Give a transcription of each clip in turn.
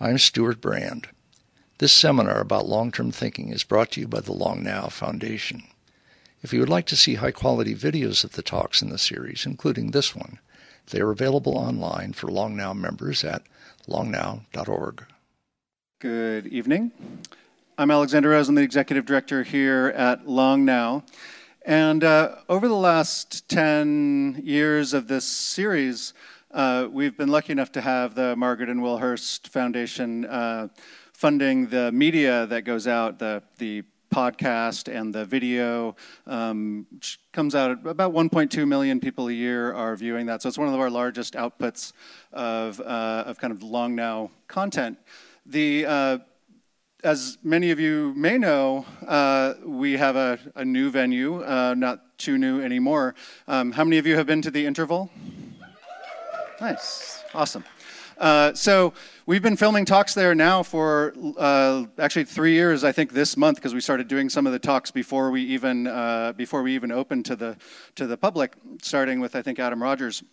I'm Stewart Brand. This seminar about long term thinking is brought to you by the Long Now Foundation. If you would like to see high quality videos of the talks in the series, including this one, they are available online for Long Now members at longnow.org. Good evening. I'm Alexander Rose. I'm the executive director here at Long Now. And uh, over the last 10 years of this series, uh, we've been lucky enough to have the Margaret and Will Hearst Foundation uh, funding the media that goes out, the, the podcast and the video um, comes out about 1.2 million people a year are viewing that. So it's one of our largest outputs of, uh, of kind of long now content. The uh, as many of you may know uh, we have a, a new venue uh, not too new anymore. Um, how many of you have been to the interval Nice, awesome. Uh, so we've been filming talks there now for uh, actually three years. I think this month because we started doing some of the talks before we even uh, before we even opened to the to the public. Starting with I think Adam Rogers.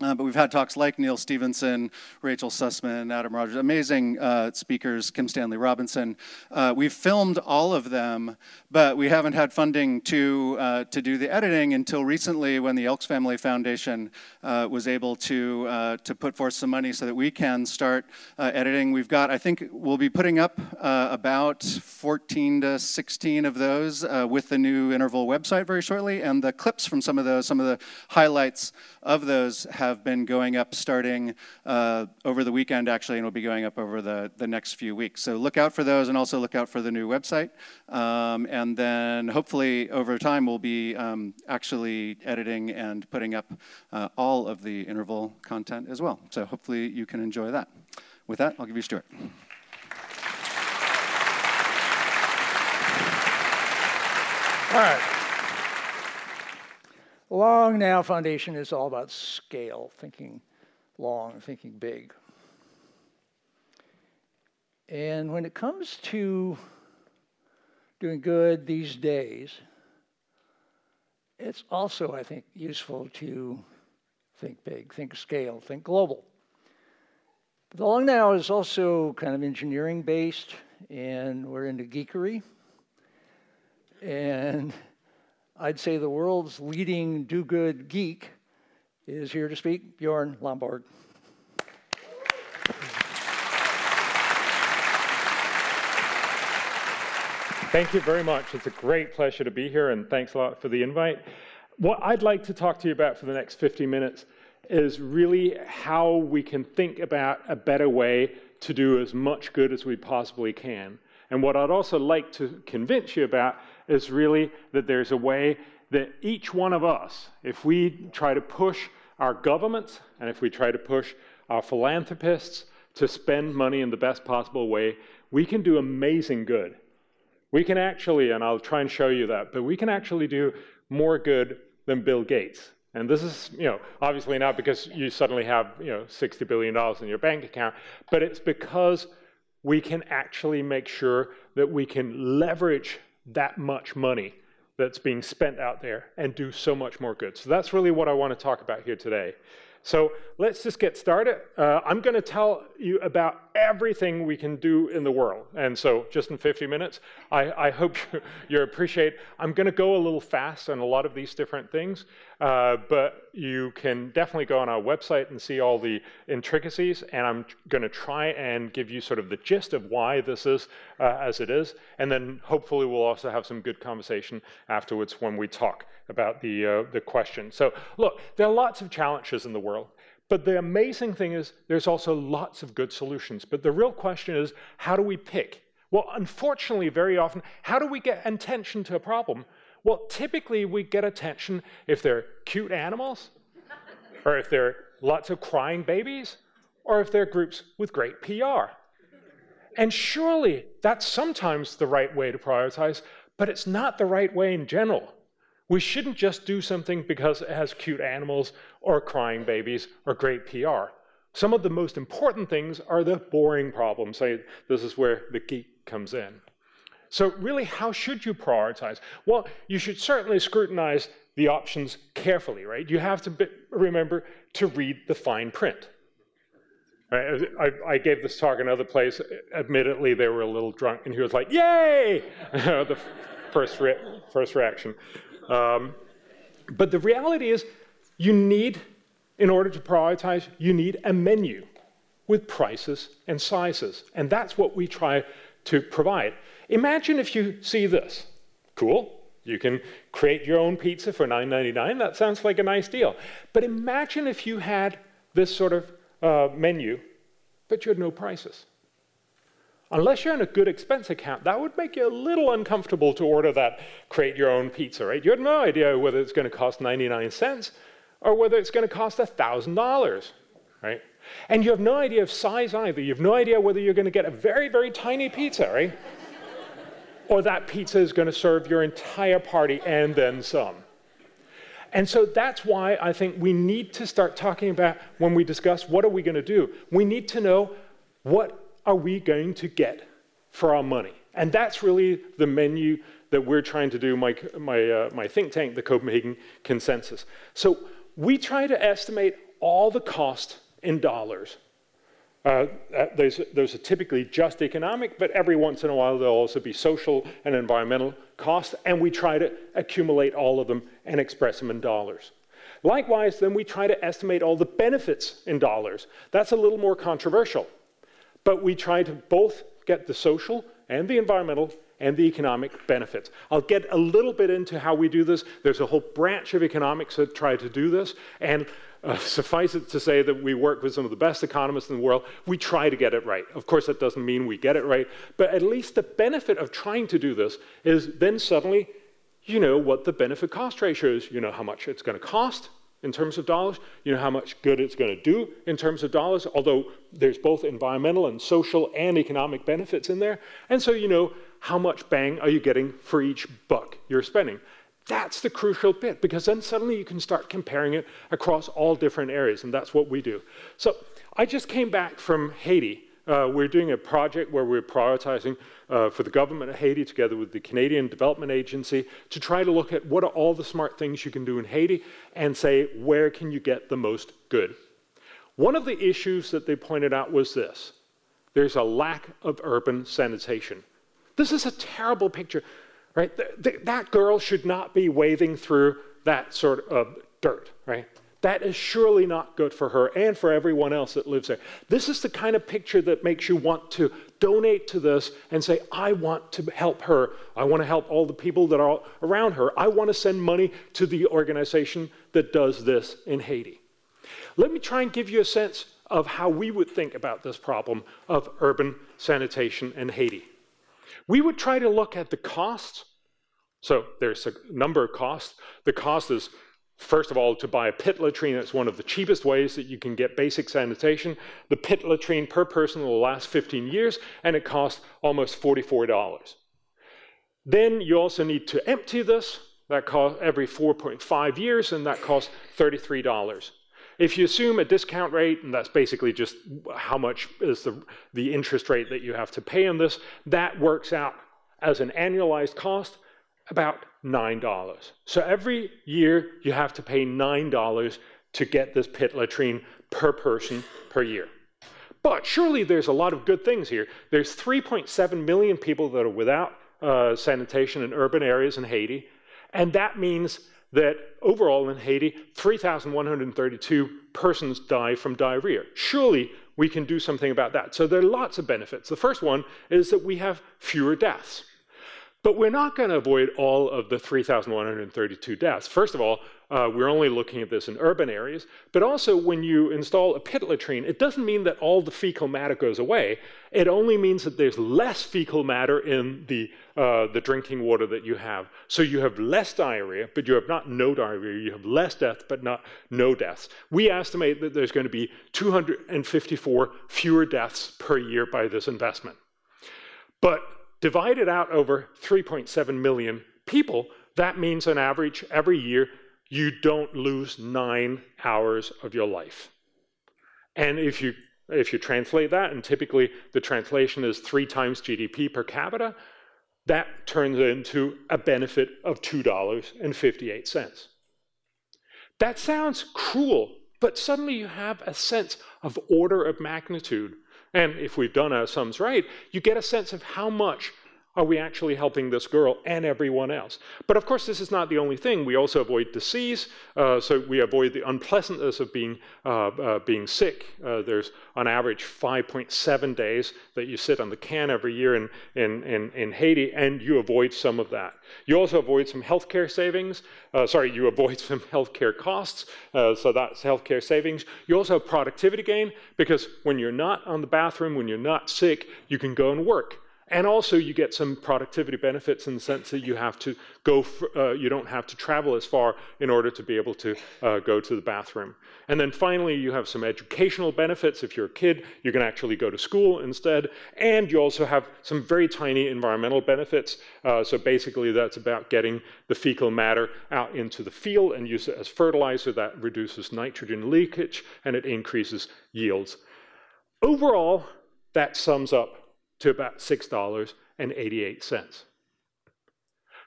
Uh, but we've had talks like Neal Stephenson, Rachel Sussman, Adam Rogers, amazing uh, speakers, Kim Stanley Robinson. Uh, we've filmed all of them, but we haven't had funding to, uh, to do the editing until recently when the Elks Family Foundation uh, was able to, to put forth some money so that we can start editing. We've got, I think, we'll be putting up about 14 to 16 of those with the new Interval website very shortly, and the clips from some of those, some of the highlights of those have have been going up starting uh, over the weekend, actually, and will be going up over the, the next few weeks. So look out for those and also look out for the new website. Um, and then hopefully over time, we'll be um, actually editing and putting up uh, all of the interval content as well. So hopefully you can enjoy that. With that, I'll give you Stewart. All right. Long Now Foundation is all about scale, thinking long, thinking big. And when it comes to doing good these days, it's also, I think, useful to think big, think scale, think global. The Long Now is also kind of engineering based, and we're into geekery. And I'd say the world's leading do good geek is here to speak, Bjorn Lomborg. Thank you very much. It's a great pleasure to be here, and thanks a lot for the invite. What I'd like to talk to you about for the next 50 minutes is really how we can think about a better way to do as much good as we possibly can. And what I'd also like to convince you about is really that there's a way that each one of us, if we try to push our governments and if we try to push our philanthropists to spend money in the best possible way, we can do amazing good. We can actually, and I'll try and show you that, but we can actually do more good than Bill Gates. And this is, you know, obviously not because you suddenly have, you know, $60 billion in your bank account, but it's because we can actually make sure that we can leverage that much money that's being spent out there and do so much more good. So that's really what I want to talk about here today. So let's just get started. Uh, I'm going to tell you about everything we can do in the world. And so, just in 50 minutes, I, I hope you appreciate. I'm going to go a little fast on a lot of these different things, uh, but you can definitely go on our website and see all the intricacies. And I'm going to try and give you sort of the gist of why this is uh, as it is. And then hopefully, we'll also have some good conversation afterwards when we talk about the, uh, the question. So, look, there are lots of challenges in the world. But the amazing thing is, there's also lots of good solutions. But the real question is, how do we pick? Well, unfortunately, very often, how do we get attention to a problem? Well, typically, we get attention if they're cute animals, or if they're lots of crying babies, or if they're groups with great PR. And surely that's sometimes the right way to prioritize, but it's not the right way in general. We shouldn't just do something because it has cute animals or crying babies or great PR. Some of the most important things are the boring problems. This is where the geek comes in. So, really, how should you prioritize? Well, you should certainly scrutinize the options carefully, right? You have to be, remember to read the fine print. Right? I, I, gave this talk another place. Admittedly, they were a little drunk, and he was like, "Yay!" the first re first reaction. Um, but the reality is, you need, in order to prioritize, you need a menu with prices and sizes, and that's what we try to provide. Imagine if you see this. Cool. You can create your own pizza for $9.99. That sounds like a nice deal. But imagine if you had this sort of uh, menu, but you had no prices. Unless you're in a good expense account, that would make you a little uncomfortable to order that create your own pizza, right? You have no idea whether it's going to cost 99 cents or whether it's going to cost $1,000, right? And you have no idea of size either. You have no idea whether you're going to get a very, very tiny pizza, right? Or that pizza is going to serve your entire party and then some. And so that's why I think we need to start talking about when we discuss what are we going to do. We need to know what are we going to get for our money. And that's really the menu that we're trying to do, my, my, uh, my think tank, the Copenhagen Consensus. So we try to estimate all the cost in dollars uh, uh, those, those are typically just economic, but every once in a while there'll also be social and environmental costs, and we try to accumulate all of them and express them in dollars. Likewise, then we try to estimate all the benefits in dollars. That's a little more controversial, but we try to both get the social and the environmental and the economic benefits. I'll get a little bit into how we do this. There's a whole branch of economics that try to do this, and uh, suffice it to say that we work with some of the best economists in the world. We try to get it right. Of course, that doesn't mean we get it right, but at least the benefit of trying to do this is then suddenly you know what the benefit cost ratio is. You know how much it's going to cost in terms of dollars. You know how much good it's going to do in terms of dollars, although there's both environmental and social and economic benefits in there. And so you know how much bang are you getting for each buck you're spending. That's the crucial bit because then suddenly you can start comparing it across all different areas, and that's what we do. So I just came back from Haiti. Uh, we're doing a project where we're prioritizing uh, for the government of Haiti together with the Canadian Development Agency to try to look at what are all the smart things you can do in Haiti and say where can you get the most good. One of the issues that they pointed out was this there's a lack of urban sanitation. This is a terrible picture. Right? Th th that girl should not be wading through that sort of dirt, right? That is surely not good for her and for everyone else that lives there. This is the kind of picture that makes you want to donate to this and say, I want to help her. I want to help all the people that are around her. I want to send money to the organization that does this in Haiti. Let me try and give you a sense of how we would think about this problem of urban sanitation in Haiti. We would try to look at the costs so there's a number of costs. The cost is, first of all, to buy a pit latrine. That's one of the cheapest ways that you can get basic sanitation. The pit latrine per person will last 15 years, and it costs almost $44. Then you also need to empty this. That costs every 4.5 years, and that costs $33. If you assume a discount rate, and that's basically just how much is the, the interest rate that you have to pay on this, that works out as an annualized cost about $9. So every year you have to pay $9 to get this pit latrine per person per year. But surely there's a lot of good things here. There's 3.7 million people that are without uh, sanitation in urban areas in Haiti, and that means that overall in Haiti, 3,132 persons die from diarrhea. Surely we can do something about that. So there are lots of benefits. The first one is that we have fewer deaths. But we're not going to avoid all of the 3,132 deaths. First of all, uh, we're only looking at this in urban areas, but also when you install a pit latrine, it doesn't mean that all the fecal matter goes away. It only means that there's less fecal matter in the, uh, the drinking water that you have. So you have less diarrhea, but you have not no diarrhea. You have less death, but not no deaths. We estimate that there's going to be 254 fewer deaths per year by this investment. But divided out over 3.7 million people, that means on average every year you don't lose nine hours of your life. And if you if you translate that, and typically the translation is three times GDP per capita, that turns into a benefit of $2.58. That sounds cruel But suddenly you have a sense of order of magnitude. And if we've done our sums right, you get a sense of how much are we actually helping this girl and everyone else? But of course, this is not the only thing. We also avoid disease, uh, so we avoid the unpleasantness of being, uh, uh, being sick. Uh, there's on average 5.7 days that you sit on the can every year in, in, in, in, Haiti, and you avoid some of that. You also avoid some healthcare savings. Uh, sorry, you avoid some healthcare costs, uh, so that's healthcare savings. You also have productivity gain because when you're not on the bathroom, when you're not sick, you can go and work. And also, you get some productivity benefits in the sense that you have to go, uh, you don't have to travel as far in order to be able to uh, go to the bathroom. And then finally, you have some educational benefits. If you're a kid, you can actually go to school instead. And you also have some very tiny environmental benefits. Uh, so basically, that's about getting the fecal matter out into the field and use it as fertilizer. That reduces nitrogen leakage and it increases yields. Overall, that sums up to about $6.88.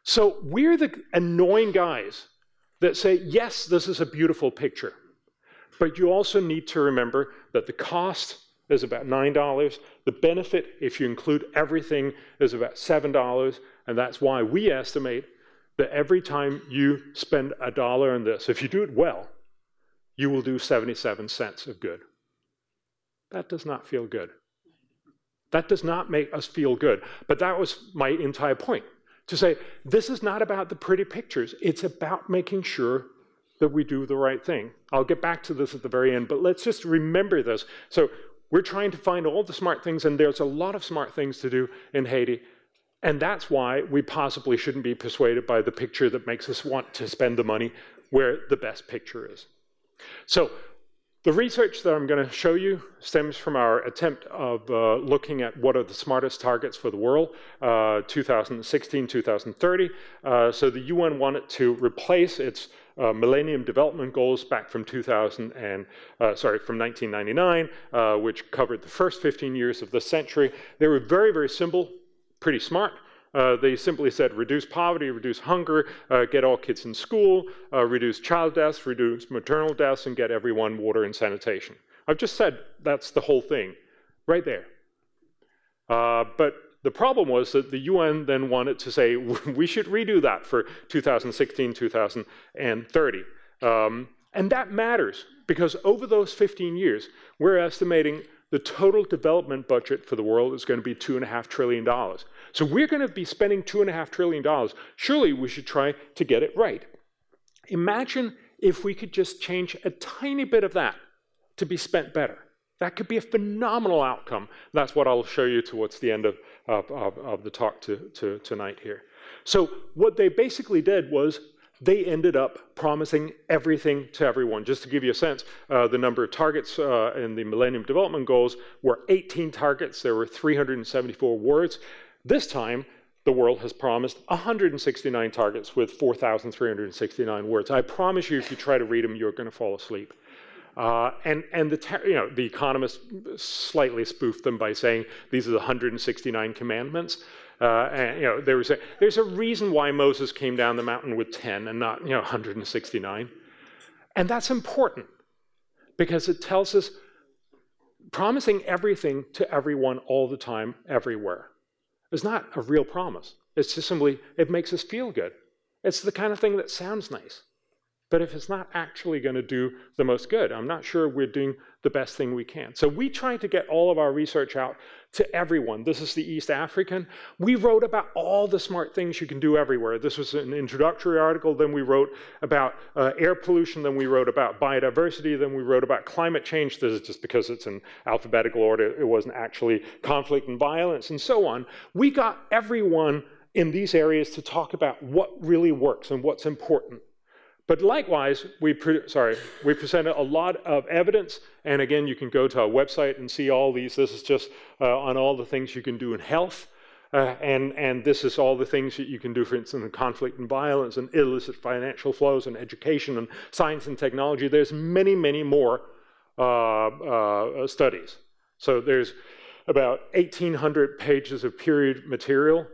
So we're the annoying guys that say, yes, this is a beautiful picture, but you also need to remember that the cost is about $9. The benefit, if you include everything, is about $7, and that's why we estimate that every time you spend a dollar on this, if you do it well, you will do 77 cents of good. That does not feel good. That does not make us feel good. But that was my entire point to say this is not about the pretty pictures, it's about making sure that we do the right thing. I'll get back to this at the very end, but let's just remember this. So, we're trying to find all the smart things, and there's a lot of smart things to do in Haiti. And that's why we possibly shouldn't be persuaded by the picture that makes us want to spend the money where the best picture is. So, the research that I'm going to show you stems from our attempt of uh, looking at what are the smartest targets for the world, uh, 2016, 2030. Uh, so the UN wanted to replace its uh, Millennium Development Goals back from 2000 and uh, sorry from 1999, uh, which covered the first 15 years of the century. They were very very simple, pretty smart. Uh, they simply said reduce poverty, reduce hunger, uh, get all kids in school, uh, reduce child deaths, reduce maternal deaths, and get everyone water and sanitation. I've just said that's the whole thing, right there. Uh, but the problem was that the UN then wanted to say we should redo that for 2016, 2030. Um, and that matters because over those 15 years, we're estimating the total development budget for the world is going to be $2.5 trillion. So we're going to be spending $2.5 trillion. Surely we should try to get it right. Imagine if we could just change a tiny bit of that to be spent better. That could be a phenomenal outcome. That's what I'll show you towards the end of, of, of, of the talk to, to, tonight here. So, what they basically did was they ended up promising everything to everyone. Just to give you a sense, uh, the number of targets uh, in the Millennium Development Goals were 18 targets. There were 374 words. This time, the world has promised 169 targets with 4,369 words. I promise you, if you try to read them, you're going to fall asleep. Uh, and and the, you know, the economists slightly spoofed them by saying these are the 169 commandments. Uh, and, you know, there was a, there's a reason why Moses came down the mountain with 10 and not you know, 169. And that's important because it tells us promising everything to everyone all the time, everywhere, is not a real promise. It's just simply, it makes us feel good. It's the kind of thing that sounds nice. But if it's not actually going to do the most good, I'm not sure we're doing the best thing we can. So we try to get all of our research out to everyone. This is the East African. We wrote about all the smart things you can do everywhere. This was an introductory article. Then we wrote about uh, air pollution. Then we wrote about biodiversity. Then we wrote about climate change. This is just because it's in alphabetical order. It wasn't actually conflict and violence and so on. We got everyone in these areas to talk about what really works and what's important. But likewise, we, sorry, we presented a lot of evidence, and again, you can go to our website and see all these. This is just uh, on all the things you can do in health, uh, and, and this is all the things that you can do, for instance, in conflict and violence, and illicit financial flows, and education, and science and technology. There's many, many more uh, uh studies. So there's about 1,800 pages of period material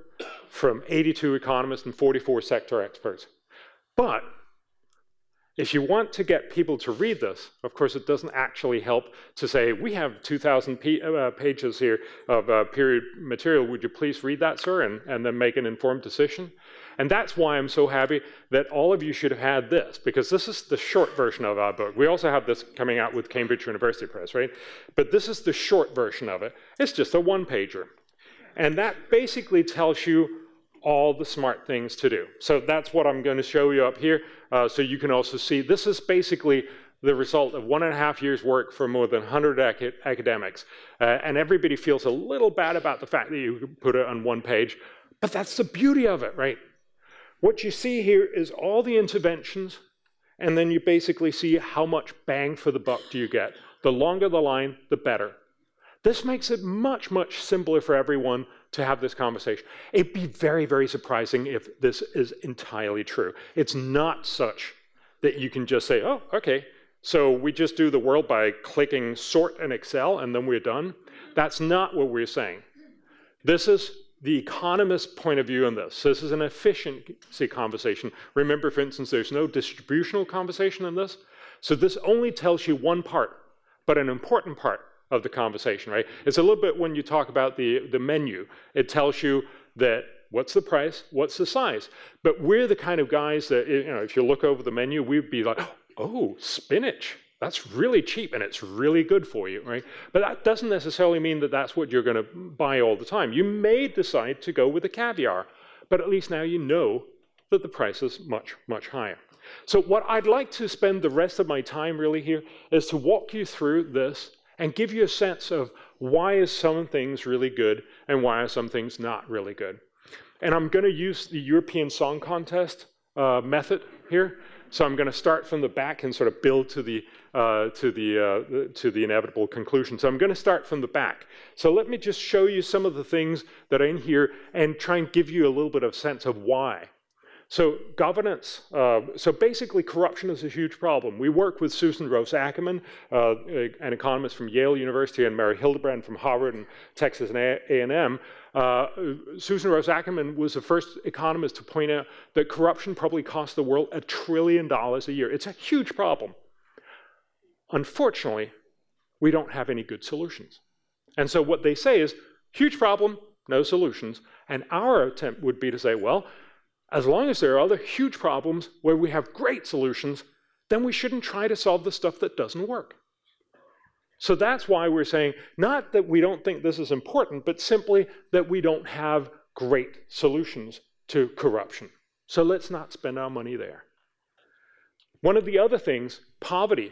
from 82 economists and 44 sector experts. But If you want to get people to read this, of course, it doesn't actually help to say, we have 2,000 uh, pages here of uh, period material. Would you please read that, sir, and, and then make an informed decision? And that's why I'm so happy that all of you should have had this, because this is the short version of our book. We also have this coming out with Cambridge University Press, right? But this is the short version of it. It's just a one pager. And that basically tells you all the smart things to do. So that's what I'm going to show you up here. Uh, so you can also see this is basically the result of one and a half years' work for more than 100 ac academics. Uh, and everybody feels a little bad about the fact that you put it on one page, but that's the beauty of it, right? What you see here is all the interventions, and then you basically see how much bang for the buck do you get. The longer the line, the better. This makes it much, much simpler for everyone to have this conversation. It'd be very, very surprising if this is entirely true. It's not such that you can just say, oh, okay, so we just do the world by clicking sort in Excel and then we're done. That's not what we're saying. This is the economist's point of view on this. This is an efficiency conversation. Remember, for instance, there's no distributional conversation in this. So this only tells you one part, but an important part of the conversation, right? It's a little bit when you talk about the, the menu. It tells you that what's the price, what's the size. But we're the kind of guys that, you know, if you look over the menu, we'd be like, oh, spinach. That's really cheap and it's really good for you, right? But that doesn't necessarily mean that that's what you're going to buy all the time. You may decide to go with the caviar, but at least now you know that the price is much, much higher. So, what I'd like to spend the rest of my time really here is to walk you through this and give you a sense of why is some things really good and why are some things not really good. And I'm going to use the European Song Contest uh, method here. So I'm going to start from the back and sort of build to the uh, to the uh, to the inevitable conclusion. So I'm going to start from the back. So let me just show you some of the things that are in here and try and give you a little bit of sense of why. So governance, uh, so basically corruption is a huge problem. We work with Susan Rose Ackerman, uh, an economist from Yale University, and Mary Hildebrand from Harvard and Texas A&M. Uh, Susan Rose Ackerman was the first economist to point out that corruption probably costs the world a trillion dollars a year. It's a huge problem. Unfortunately, we don't have any good solutions. And so what they say is, huge problem, no solutions. And our attempt would be to say, well, as long as there are other huge problems where we have great solutions, then we shouldn't try to solve the stuff that doesn't work. So that's why we're saying not that we don't think this is important, but simply that we don't have great solutions to corruption. So let's not spend our money there. One of the other things, poverty.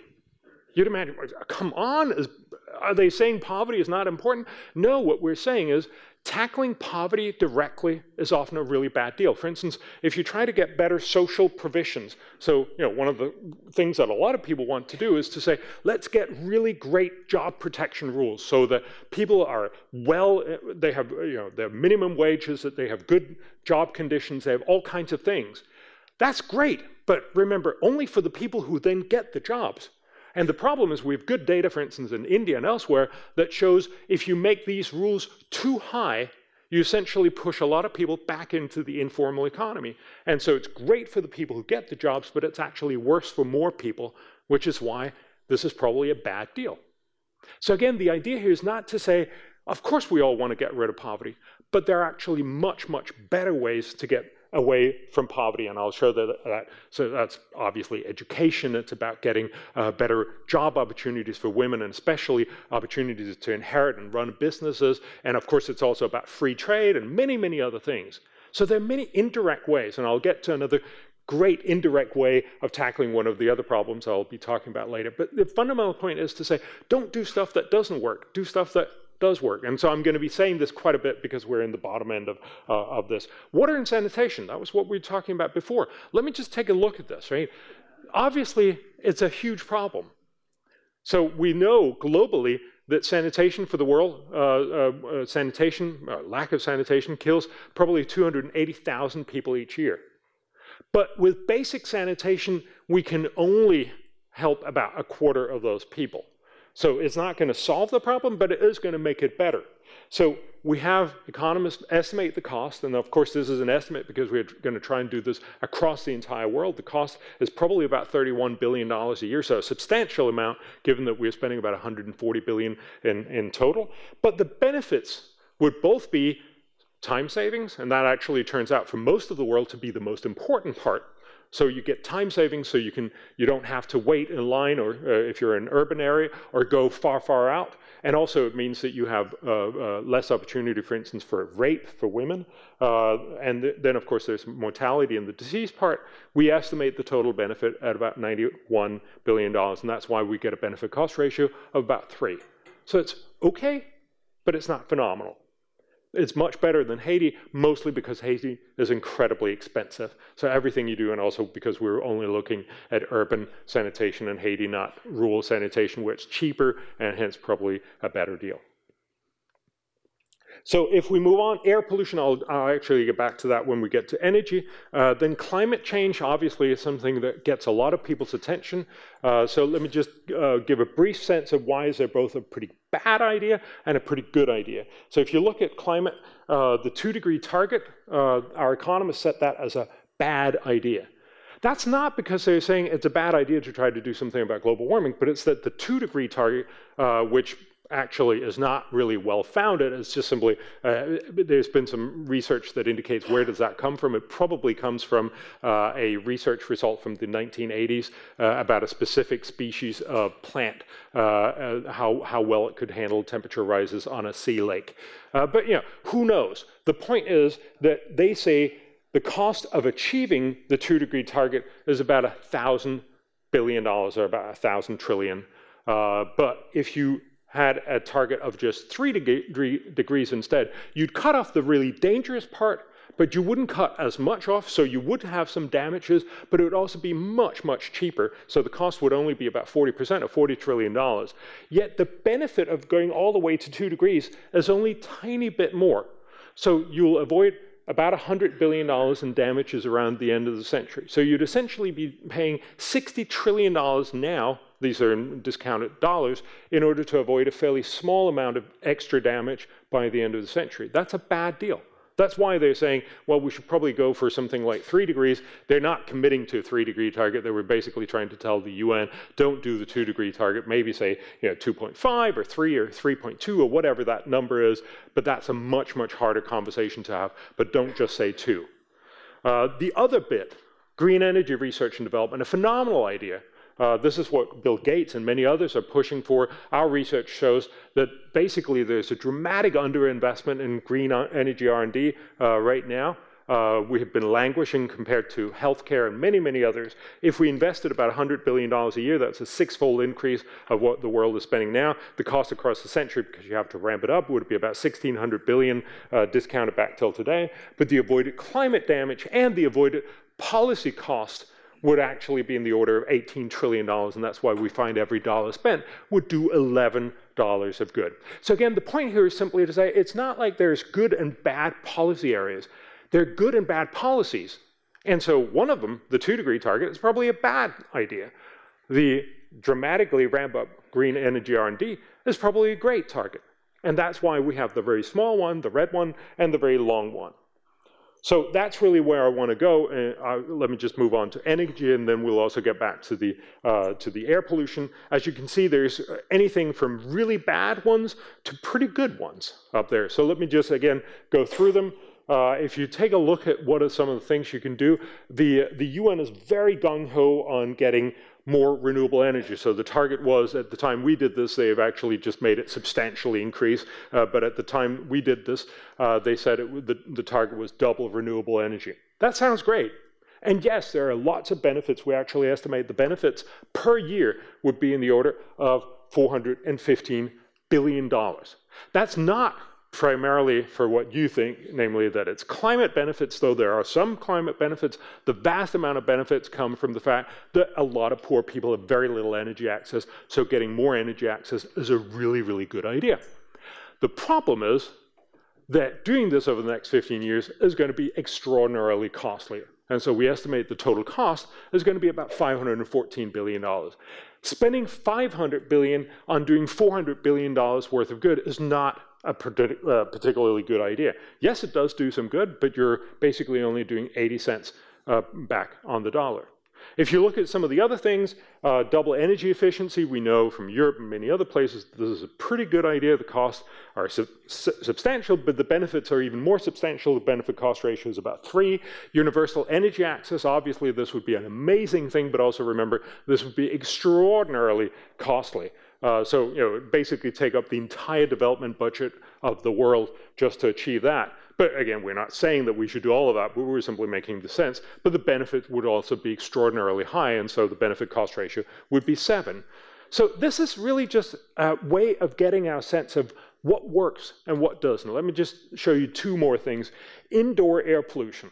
You'd imagine, come on, is, are they saying poverty is not important? No, what we're saying is tackling poverty directly is often a really bad deal. For instance, if you try to get better social provisions, so you know, one of the things that a lot of people want to do is to say, let's get really great job protection rules so that people are well, they have you know, their minimum wages, that they have good job conditions, they have all kinds of things. That's great, but remember, only for the people who then get the jobs. And the problem is we have good data, for instance, in India and elsewhere, that shows if you make these rules too high, you essentially push a lot of people back into the informal economy. And so it's great for the people who get the jobs, but it's actually worse for more people, which is why this is probably a bad deal. So again, the idea here is not to say, of course we all want to get rid of poverty, but there are actually much, much better ways to get away from poverty, and I'll show that. that. So that's obviously education. It's about getting uh, better job opportunities for women, and especially opportunities to inherit and run businesses. And of course, it's also about free trade and many, many other things. So there are many indirect ways, and I'll get to another great indirect way of tackling one of the other problems I'll be talking about later. But the fundamental point is to say, don't do stuff that doesn't work. Do stuff that does work. And so I'm going to be saying this quite a bit because we're in the bottom end of, uh, of this. Water and sanitation, that was what we were talking about before. Let me just take a look at this, right? Obviously, it's a huge problem. So we know globally that sanitation for the world, uh, uh, uh sanitation, uh, lack of sanitation, kills probably 280,000 people each year. But with basic sanitation, we can only help about a quarter of those people. So it's not going to solve the problem, but it is going to make it better. So we have economists estimate the cost, and of course this is an estimate because we're going to try and do this across the entire world. The cost is probably about $31 billion a year, so a substantial amount given that we're spending about 140 billion in, in total. But the benefits would both be time savings, and that actually turns out for most of the world to be the most important part so you get time savings so you, can, you don't have to wait in line or uh, if you're in an urban area or go far, far out. And also it means that you have uh, uh, less opportunity, for instance, for rape for women. Uh, and th then, of course, there's mortality in the disease part. We estimate the total benefit at about $91 billion. And that's why we get a benefit cost ratio of about three. So it's okay, but it's not phenomenal. It's much better than Haiti, mostly because Haiti is incredibly expensive. So everything you do, and also because we're only looking at urban sanitation in Haiti, not rural sanitation, where it's cheaper and hence probably a better deal. So if we move on, air pollution, I'll, I'll actually get back to that when we get to energy. Uh, then climate change, obviously, is something that gets a lot of people's attention. Uh, so let me just uh, give a brief sense of why is there both a pretty bad idea and a pretty good idea. So if you look at climate, uh, the two degree target, uh, our economists set that as a bad idea. That's not because they're saying it's a bad idea to try to do something about global warming, but it's that the two degree target, uh, which actually is not really well founded. It's just simply, uh, there's been some research that indicates where does that come from. It probably comes from uh, a research result from the 1980s uh, about a specific species of plant, uh, uh, how, how well it could handle temperature rises on a sea lake. Uh, but, you know, who knows? The point is that they say the cost of achieving the two degree target is about a thousand billion dollars or about a thousand trillion. but if you had a target of just three degree, degrees instead, you'd cut off the really dangerous part, but you wouldn't cut as much off, so you would have some damages, but it would also be much, much cheaper. So the cost would only be about 40% of $40 trillion. Yet the benefit of going all the way to two degrees is only a tiny bit more. So you'll avoid about $100 billion in damages around the end of the century. So you'd essentially be paying $60 trillion now these are in discounted dollars, in order to avoid a fairly small amount of extra damage by the end of the century. That's a bad deal. That's why they're saying, well, we should probably go for something like three degrees. They're not committing to a three degree target. They were basically trying to tell the UN, don't do the two degree target. Maybe say, you know, 2.5 or 3 or 3.2 or whatever that number is. But that's a much, much harder conversation to have. But don't just say two. Uh, the other bit, green energy research and development, a phenomenal idea. Uh, this is what Bill Gates and many others are pushing for. Our research shows that basically there's a dramatic underinvestment in green energy R&D uh, right now. Uh, we have been languishing compared to healthcare and many, many others. If we invested about $100 billion a year, that's a six-fold increase of what the world is spending now. The cost across the century, because you have to ramp it up, would be about 1,600 billion uh, discounted back till today. But the avoided climate damage and the avoided policy cost would actually be in the order of $18 trillion, and that's why we find every dollar spent would do $11 of good. So again, the point here is simply to say it's not like there's good and bad policy areas. There are good and bad policies. And so one of them, the two degree target, is probably a bad idea. The dramatically ramp up green energy R&D is probably a great target. And that's why we have the very small one, the red one, and the very long one. So that's really where I want to go. And uh, let me just move on to energy, and then we'll also get back to the uh, to the air pollution. As you can see, there's anything from really bad ones to pretty good ones up there. So let me just again go through them. Uh, if you take a look at what are some of the things you can do, the the UN is very gung ho on getting more renewable energy. So the target was, at the time we did this, they've actually just made it substantially increase. Uh, but at the time we did this, uh, they said it, the, the target was double renewable energy. That sounds great. And yes, there are lots of benefits. We actually estimate the benefits per year would be in the order of $415 billion. That's not primarily for what you think, namely that it's climate benefits, though there are some climate benefits. The vast amount of benefits come from the fact that a lot of poor people have very little energy access, so getting more energy access is a really, really good idea. The problem is that doing this over the next 15 years is going to be extraordinarily costly. And so we estimate the total cost is going to be about $514 billion. Spending 500 billion on doing $400 billion worth of good is not a uh, particularly good idea. Yes, it does do some good, but you're basically only doing 80 cents uh, back on the dollar. If you look at some of the other things, uh, double energy efficiency, we know from Europe and many other places this is a pretty good idea. The costs are su substantial, but the benefits are even more substantial. The benefit cost ratio is about three. Universal energy access, obviously, this would be an amazing thing, but also remember, this would be extraordinarily costly. Uh, so, you know, basically take up the entire development budget of the world just to achieve that. But again, we're not saying that we should do all of that, but we're simply making the sense. But the benefit would also be extraordinarily high, and so the benefit cost ratio would be seven. So this is really just a way of getting our sense of what works and what doesn't. Let me just show you two more things. Indoor air pollution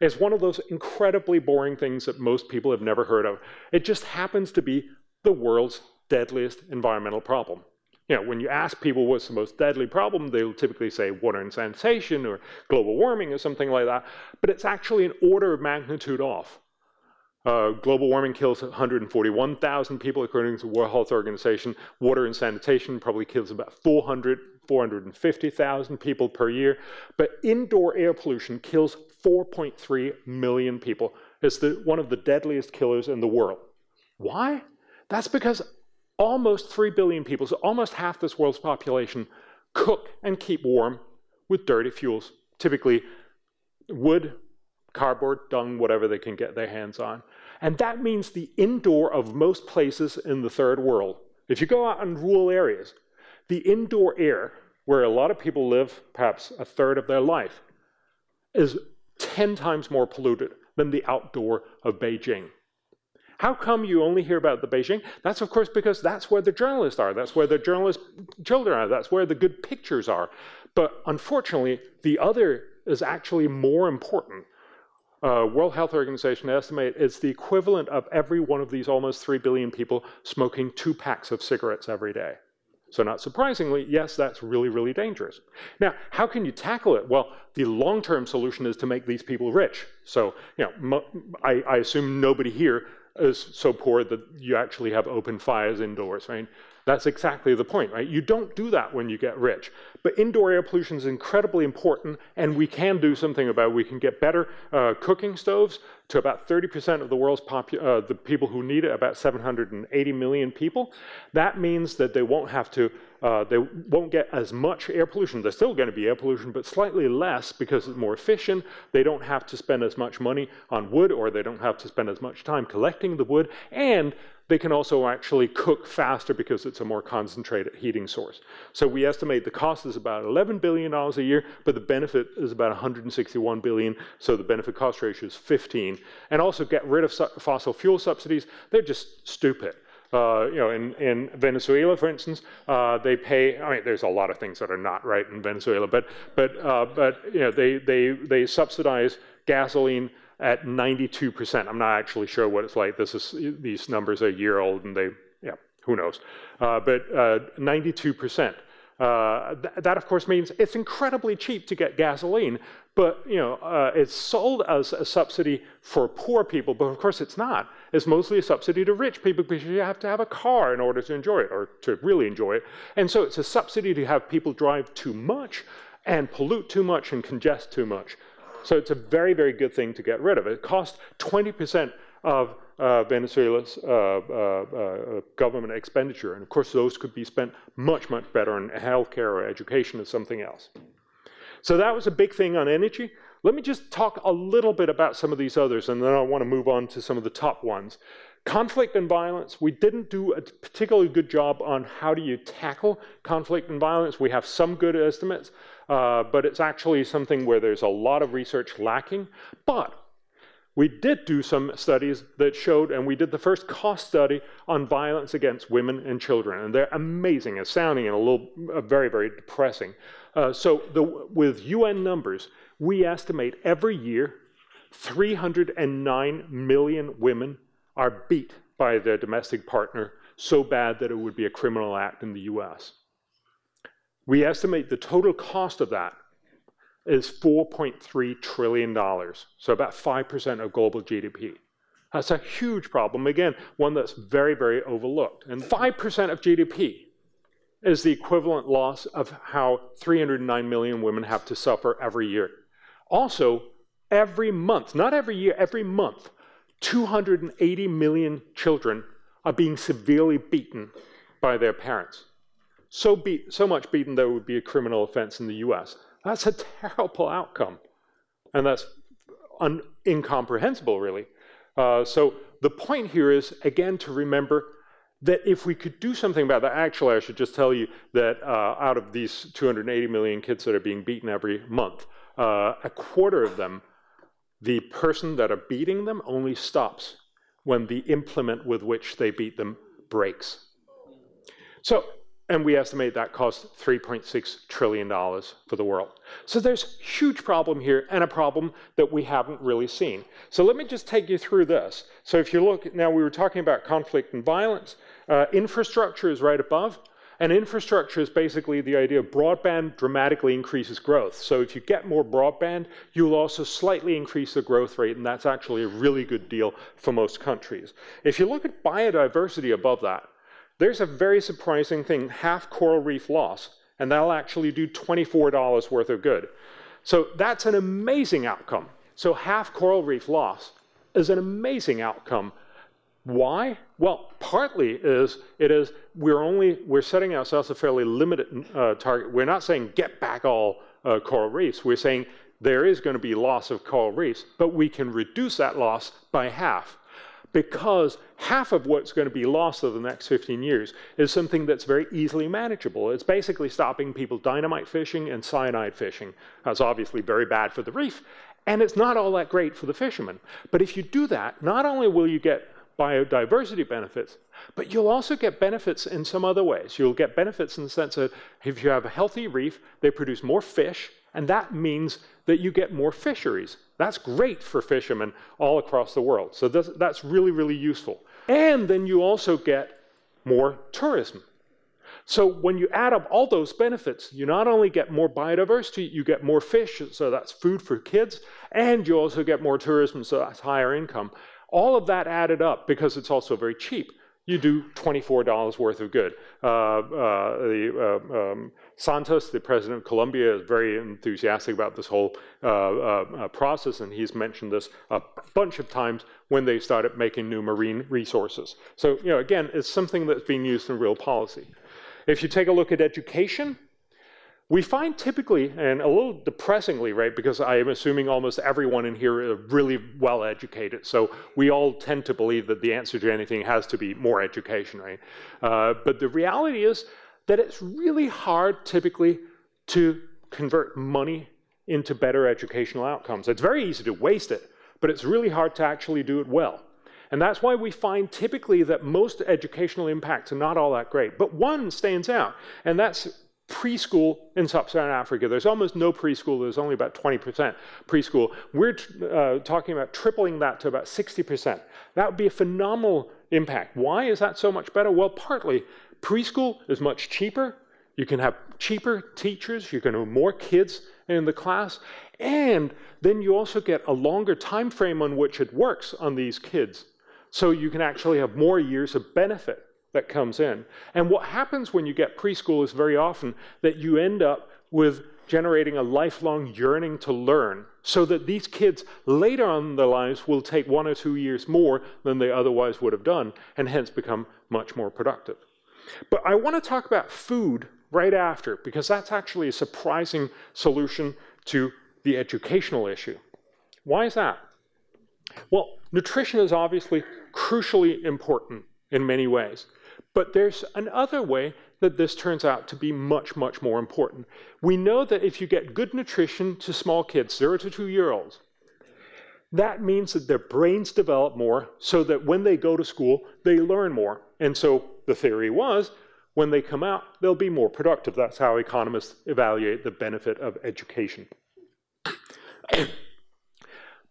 is one of those incredibly boring things that most people have never heard of. It just happens to be the world's deadliest environmental problem. You know, when you ask people what's the most deadly problem, they'll typically say water and sanitation or global warming or something like that. But it's actually an order of magnitude off. Uh, global warming kills 141,000 people, according to the World Health Organization. Water and sanitation probably kills about 400, 450,000 people per year. But indoor air pollution kills 4.3 million people. It's the, one of the deadliest killers in the world. Why? That's because almost 3 billion people, so almost half this world's population, cook and keep warm with dirty fuels, typically wood, cardboard, dung, whatever they can get their hands on. And that means the indoor of most places in the third world. If you go out in rural areas, the indoor air, where a lot of people live perhaps a third of their life, is 10 times more polluted than the outdoor of Beijing. How come you only hear about the Beijing? That's, of course, because that's where the journalists are. That's where the journalists' children are. That's where the good pictures are. But unfortunately, the other is actually more important. Uh, World Health Organization estimate it's the equivalent of every one of these almost 3 billion people smoking two packs of cigarettes every day. So not surprisingly, yes, that's really, really dangerous. Now, how can you tackle it? Well, the long-term solution is to make these people rich. So, you know, I, I assume nobody here is so poor that you actually have open fires indoors, right? That's exactly the point, right? You don't do that when you get rich. But indoor air pollution is incredibly important, and we can do something about it. We can get better uh, cooking stoves to about 30% of the world's uh, the people who need it, about 780 million people. That means that they won't have to, uh, they won't get as much air pollution. There's still going to be air pollution, but slightly less because it's more efficient. They don't have to spend as much money on wood, or they don't have to spend as much time collecting the wood, and they can also actually cook faster because it's a more concentrated heating source. So we estimate the cost is about $11 billion a year, but the benefit is about 161 billion, so the benefit cost ratio is 15. And also get rid of fossil fuel subsidies, they're just stupid. Uh, you know, in, in Venezuela, for instance, uh, they pay. I mean, there's a lot of things that are not right in Venezuela, but but uh, but you know, they they they subsidize gasoline at 92%. I'm not actually sure what it's like. This is these numbers are a year old, and they, yeah, who knows? Uh, but 92%. Uh, uh, th that, of course, means it's incredibly cheap to get gasoline, but you know uh, it's sold as a subsidy for poor people. But of course, it's not. It's mostly a subsidy to rich people because you have to have a car in order to enjoy it or to really enjoy it. And so it's a subsidy to have people drive too much and pollute too much and congest too much. So it's a very, very good thing to get rid of. It costs 20% of uh, Venezuela's uh, uh, uh, government expenditure. And of course, those could be spent much, much better on healthcare or education or something else. So that was a big thing on energy. Let me just talk a little bit about some of these others, and then I want to move on to some of the top ones. Conflict and violence, we didn't do a particularly good job on how do you tackle conflict and violence. We have some good estimates, uh, but it's actually something where there's a lot of research lacking. But we did do some studies that showed, and we did the first cost study on violence against women and children, and they're amazing, astounding, and a little uh, very, very depressing. Uh, so, the, with UN numbers, we estimate every year 309 million women are beat by their domestic partner so bad that it would be a criminal act in the US. We estimate the total cost of that is $4.3 trillion, so about 5% of global GDP. That's a huge problem. Again, one that's very, very overlooked. And 5% of GDP is the equivalent loss of how 309 million women have to suffer every year. Also, every month, not every year, every month, 280 million children are being severely beaten by their parents. So, so much beaten that it would be a criminal offense in the US. That's a terrible outcome. And that's un- incomprehensible, really. Uh, so the point here is, again, to remember that if we could do something about that, actually, I should just tell you that uh, out of these 280 million kids that are being beaten every month, uh, a quarter of them, the person that are beating them only stops when the implement with which they beat them breaks. So and we estimate that costs $3.6 trillion for the world. So there's huge problem here and a problem that we haven't really seen. So let me just take you through this. So if you look, now we were talking about conflict and violence. Uh, infrastructure is right above. And infrastructure is basically the idea of broadband dramatically increases growth. So if you get more broadband, you'll also slightly increase the growth rate, and that's actually a really good deal for most countries. If you look at biodiversity above that, there's a very surprising thing half coral reef loss, and that'll actually do $24 worth of good. So that's an amazing outcome. So half coral reef loss is an amazing outcome. Why? Well, partly is it is we're only we're setting ourselves a fairly limited uh, target. We're not saying get back all uh, coral reefs. We're saying there is going to be loss of coral reefs, but we can reduce that loss by half because half of what's going to be lost over the next 15 years is something that's very easily manageable. It's basically stopping people dynamite fishing and cyanide fishing. That's obviously very bad for the reef, and it's not all that great for the fishermen. But if you do that, not only will you get biodiversity benefits, but you'll also get benefits in some other ways. You'll get benefits in the sense that if you have a healthy reef, they produce more fish, and that means that you get more fisheries. That's great for fishermen all across the world. So that's, really, really useful. And then you also get more tourism. So when you add up all those benefits, you not only get more biodiversity, you get more fish, so that's food for kids, and you also get more tourism, so that's higher income. All of that added up, because it's also very cheap, you do $24 worth of good. Uh, uh, the, uh, um, Santos, the president of Colombia, is very enthusiastic about this whole uh, uh, uh, process, and he's mentioned this a bunch of times when they started making new marine resources. So, you know, again, it's something that's being used in real policy. If you take a look at education, we find typically, and a little depressingly, right, because I am assuming almost everyone in here are really well educated. So we all tend to believe that the answer to anything has to be more education, right? Uh, but the reality is that it's really hard typically to convert money into better educational outcomes. It's very easy to waste it, but it's really hard to actually do it well. And that's why we find typically that most educational impacts are not all that great. But one stands out, and that's preschool in sub-Saharan Africa. There's almost no preschool. There's only about 20% preschool. We're uh, talking about tripling that to about 60%. That would be a phenomenal impact. Why is that so much better? Well, partly preschool is much cheaper. You can have cheaper teachers. You can have more kids in the class. And then you also get a longer time frame on which it works on these kids. So you can actually have more years of benefit that comes in. And what happens when you get preschool is very often that you end up with generating a lifelong yearning to learn so that these kids later on in their lives will take one or two years more than they otherwise would have done and hence become much more productive. But I want to talk about food right after because that's actually a surprising solution to the educational issue. Why is that? Well, nutrition is obviously crucially important in many ways. But there's another way that this turns out to be much, much more important. We know that if you get good nutrition to small kids, zero to two year olds, that means that their brains develop more so that when they go to school, they learn more. And so the theory was when they come out, they'll be more productive. That's how economists evaluate the benefit of education.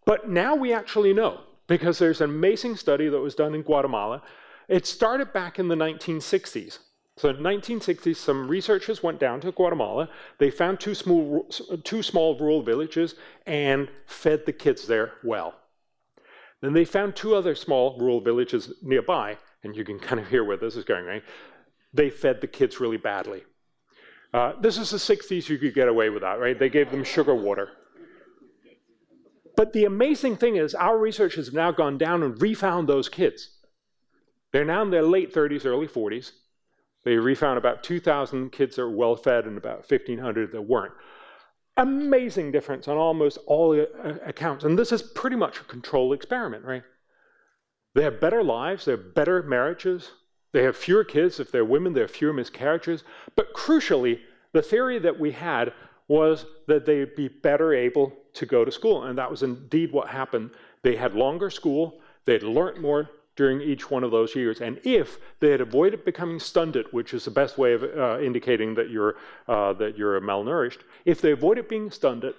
but now we actually know because there's an amazing study that was done in Guatemala it started back in the 1960s. So in 1960, some researchers went down to Guatemala. They found two small, two small rural villages and fed the kids there well. Then they found two other small rural villages nearby, and you can kind of hear where this is going, right? They fed the kids really badly. Uh, this is the 60s, you could get away with that, right? They gave them sugar water. But the amazing thing is, our researchers have now gone down and refound those kids. They're now in their late 30s, early 40s. They refound about 2,000 kids that were well fed and about 1,500 that weren't. Amazing difference on almost all uh, accounts. And this is pretty much a controlled experiment, right? They have better lives, they have better marriages, they have fewer kids. If they're women, they have fewer miscarriages. But crucially, the theory that we had was that they'd be better able to go to school. And that was indeed what happened. They had longer school, they'd learned more during each one of those years. And if they had avoided becoming stunted, which is the best way of uh, indicating that you're, uh, that you're malnourished, if they avoided being stunted,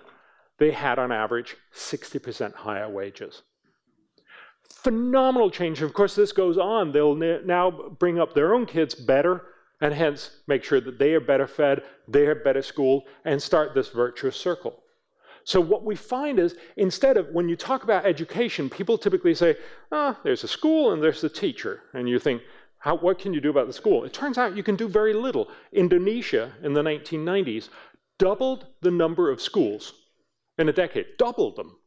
they had on average 60% higher wages. Phenomenal change. Of course, this goes on. They'll now bring up their own kids better and hence make sure that they are better fed, they are better schooled, and start this virtuous circle. So what we find is instead of when you talk about education, people typically say, "Ah, there's a school and there's the teacher," and you think, How, "What can you do about the school?" It turns out you can do very little. Indonesia in the 1990s doubled the number of schools in a decade, doubled them,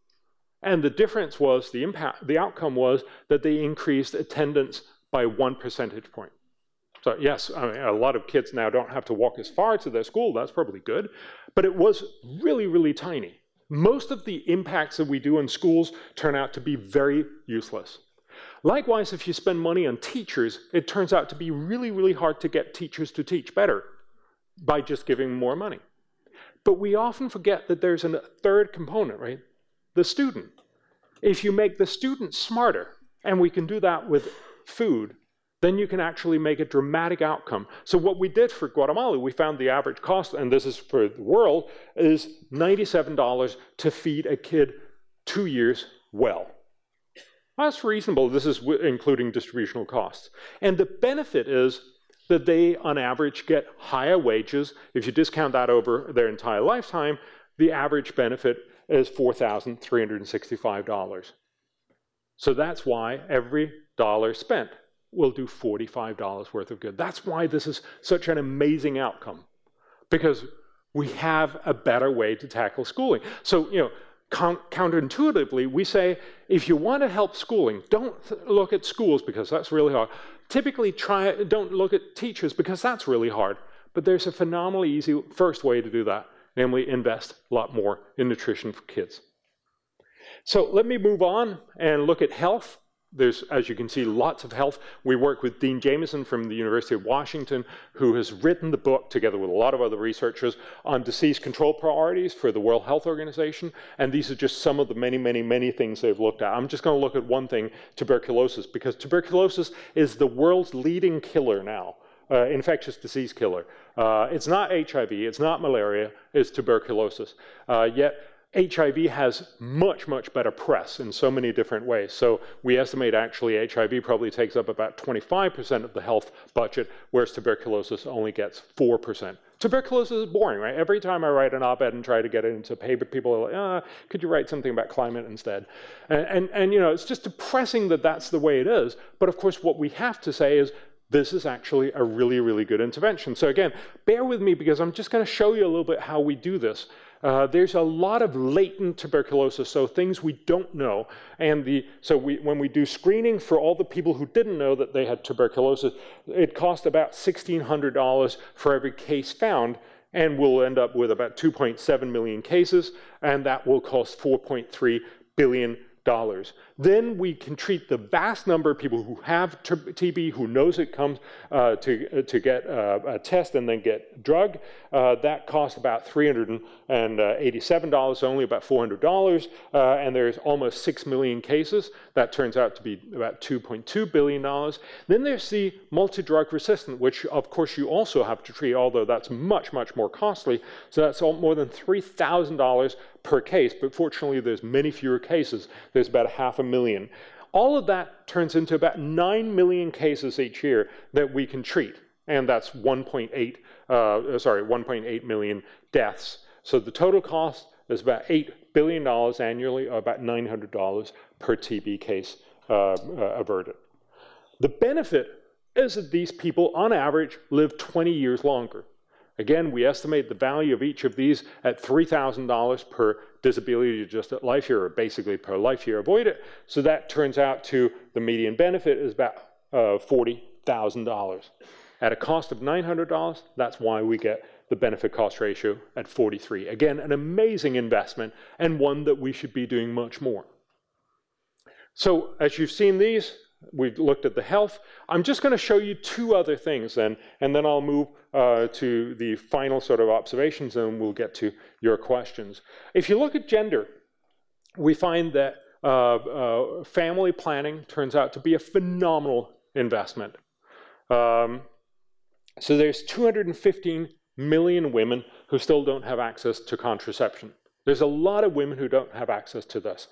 and the difference was the impact. The outcome was that they increased attendance by one percentage point. So yes, I mean, a lot of kids now don't have to walk as far to their school. That's probably good, but it was really, really tiny. Most of the impacts that we do in schools turn out to be very useless. Likewise, if you spend money on teachers, it turns out to be really, really hard to get teachers to teach better by just giving more money. But we often forget that there's a third component, right? The student. If you make the student smarter, and we can do that with food, then you can actually make a dramatic outcome. So what we did for Guatemala, we found the average cost, and this is for the world, is $97 to feed a kid two years well. That's reasonable. This is including distributional costs. And the benefit is that they, on average, get higher wages. If you discount that over their entire lifetime, the average benefit is $4,365. So that's why every dollar spent will do $45 worth of good. That's why this is such an amazing outcome, because we have a better way to tackle schooling. So, you know, counterintuitively, we say if you want to help schooling, don't look at schools because that's really hard. Typically, try don't look at teachers because that's really hard. But there's a phenomenally easy first way to do that, namely invest a lot more in nutrition for kids. So let me move on and look at health. There's, as you can see, lots of health. We work with Dean Jamison from the University of Washington, who has written the book, together with a lot of other researchers, on disease control priorities for the World Health Organization. And these are just some of the many, many, many things they've looked at. I'm just going to look at one thing tuberculosis, because tuberculosis is the world's leading killer now. Uh, infectious disease killer. Uh, it's not HIV, it's not malaria, it's tuberculosis. Uh, yet HIV has much, much better press in so many different ways. So we estimate actually HIV probably takes up about 25% of the health budget, whereas tuberculosis only gets 4%. Tuberculosis is boring, right? Every time I write an op-ed and try to get it into paper, people are like, ah, could you write something about climate instead? And, and, and, you know, it's just depressing that that's the way it is. But of course, what we have to say is this is actually a really, really good intervention. So again, bear with me because I'm just going to show you a little bit how we do this. Uh, there's a lot of latent tuberculosis, so things we don't know. And the, so we, when we do screening for all the people who didn't know that they had tuberculosis, it cost about $1,600 for every case found, and we'll end up with about 2.7 million cases, and that will cost 4.3 billion dollars. Then we can treat the vast number of people who have TB, who knows it comes uh, to, uh, to get uh, a test and then get drug. Uh, that costs about $387, only about $400, uh, and there's almost 6 million cases. That turns out to be about $2.2 billion. Then there's the multi-drug resistant, which of course you also have to treat, although that's much, much more costly. So that's all, more than $3,000 per case, but fortunately there's many fewer cases. There's about half a million. All of that turns into about 9 million cases each year that we can treat. and that's 1.8, uh, sorry, 1.8 million deaths. So the total cost is about $8 billion annually, or about $900 per TB case uh, uh, averted. The benefit is that these people, on average, live 20 years longer. Again, we estimate the value of each of these at $3,000 per disability adjusted life year, or basically per life year avoided. So that turns out to the median benefit is about uh, $40,000. At a cost of $900, that's why we get the benefit cost ratio at 43. Again, an amazing investment and one that we should be doing much more. So as you've seen these, we've looked at the health. I'm just going to show you two other things then, and then I'll move uh, to the final sort of observations and we'll get to your questions. If you look at gender, we find that uh, uh, family planning turns out to be a phenomenal investment. Um, so there's 215 million women who still don't have access to contraception. There's a lot of women who don't have access to this.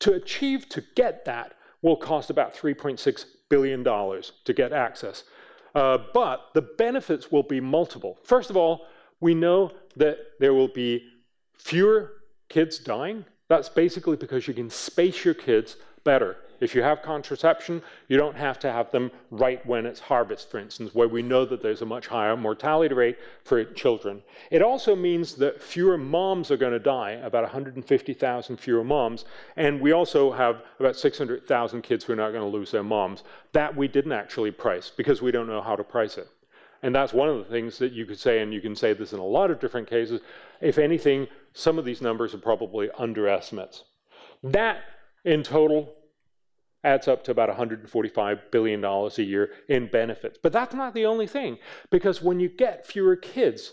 To achieve to get that will cost about $3.6 billion to get access. Uh, but the benefits will be multiple. First of all, we know that there will be fewer kids dying. That's basically because you can space your kids better. If you have contraception, you don't have to have them right when it's harvest, for instance, where we know that there's a much higher mortality rate for children. It also means that fewer moms are going to die, about 150,000 fewer moms, and we also have about 600,000 kids who are not going to lose their moms. That we didn't actually price because we don't know how to price it. And that's one of the things that you could say, and you can say this in a lot of different cases. If anything, some of these numbers are probably underestimates. That in total adds up to about $145 billion a year in benefits. But that's not the only thing, because when you get fewer kids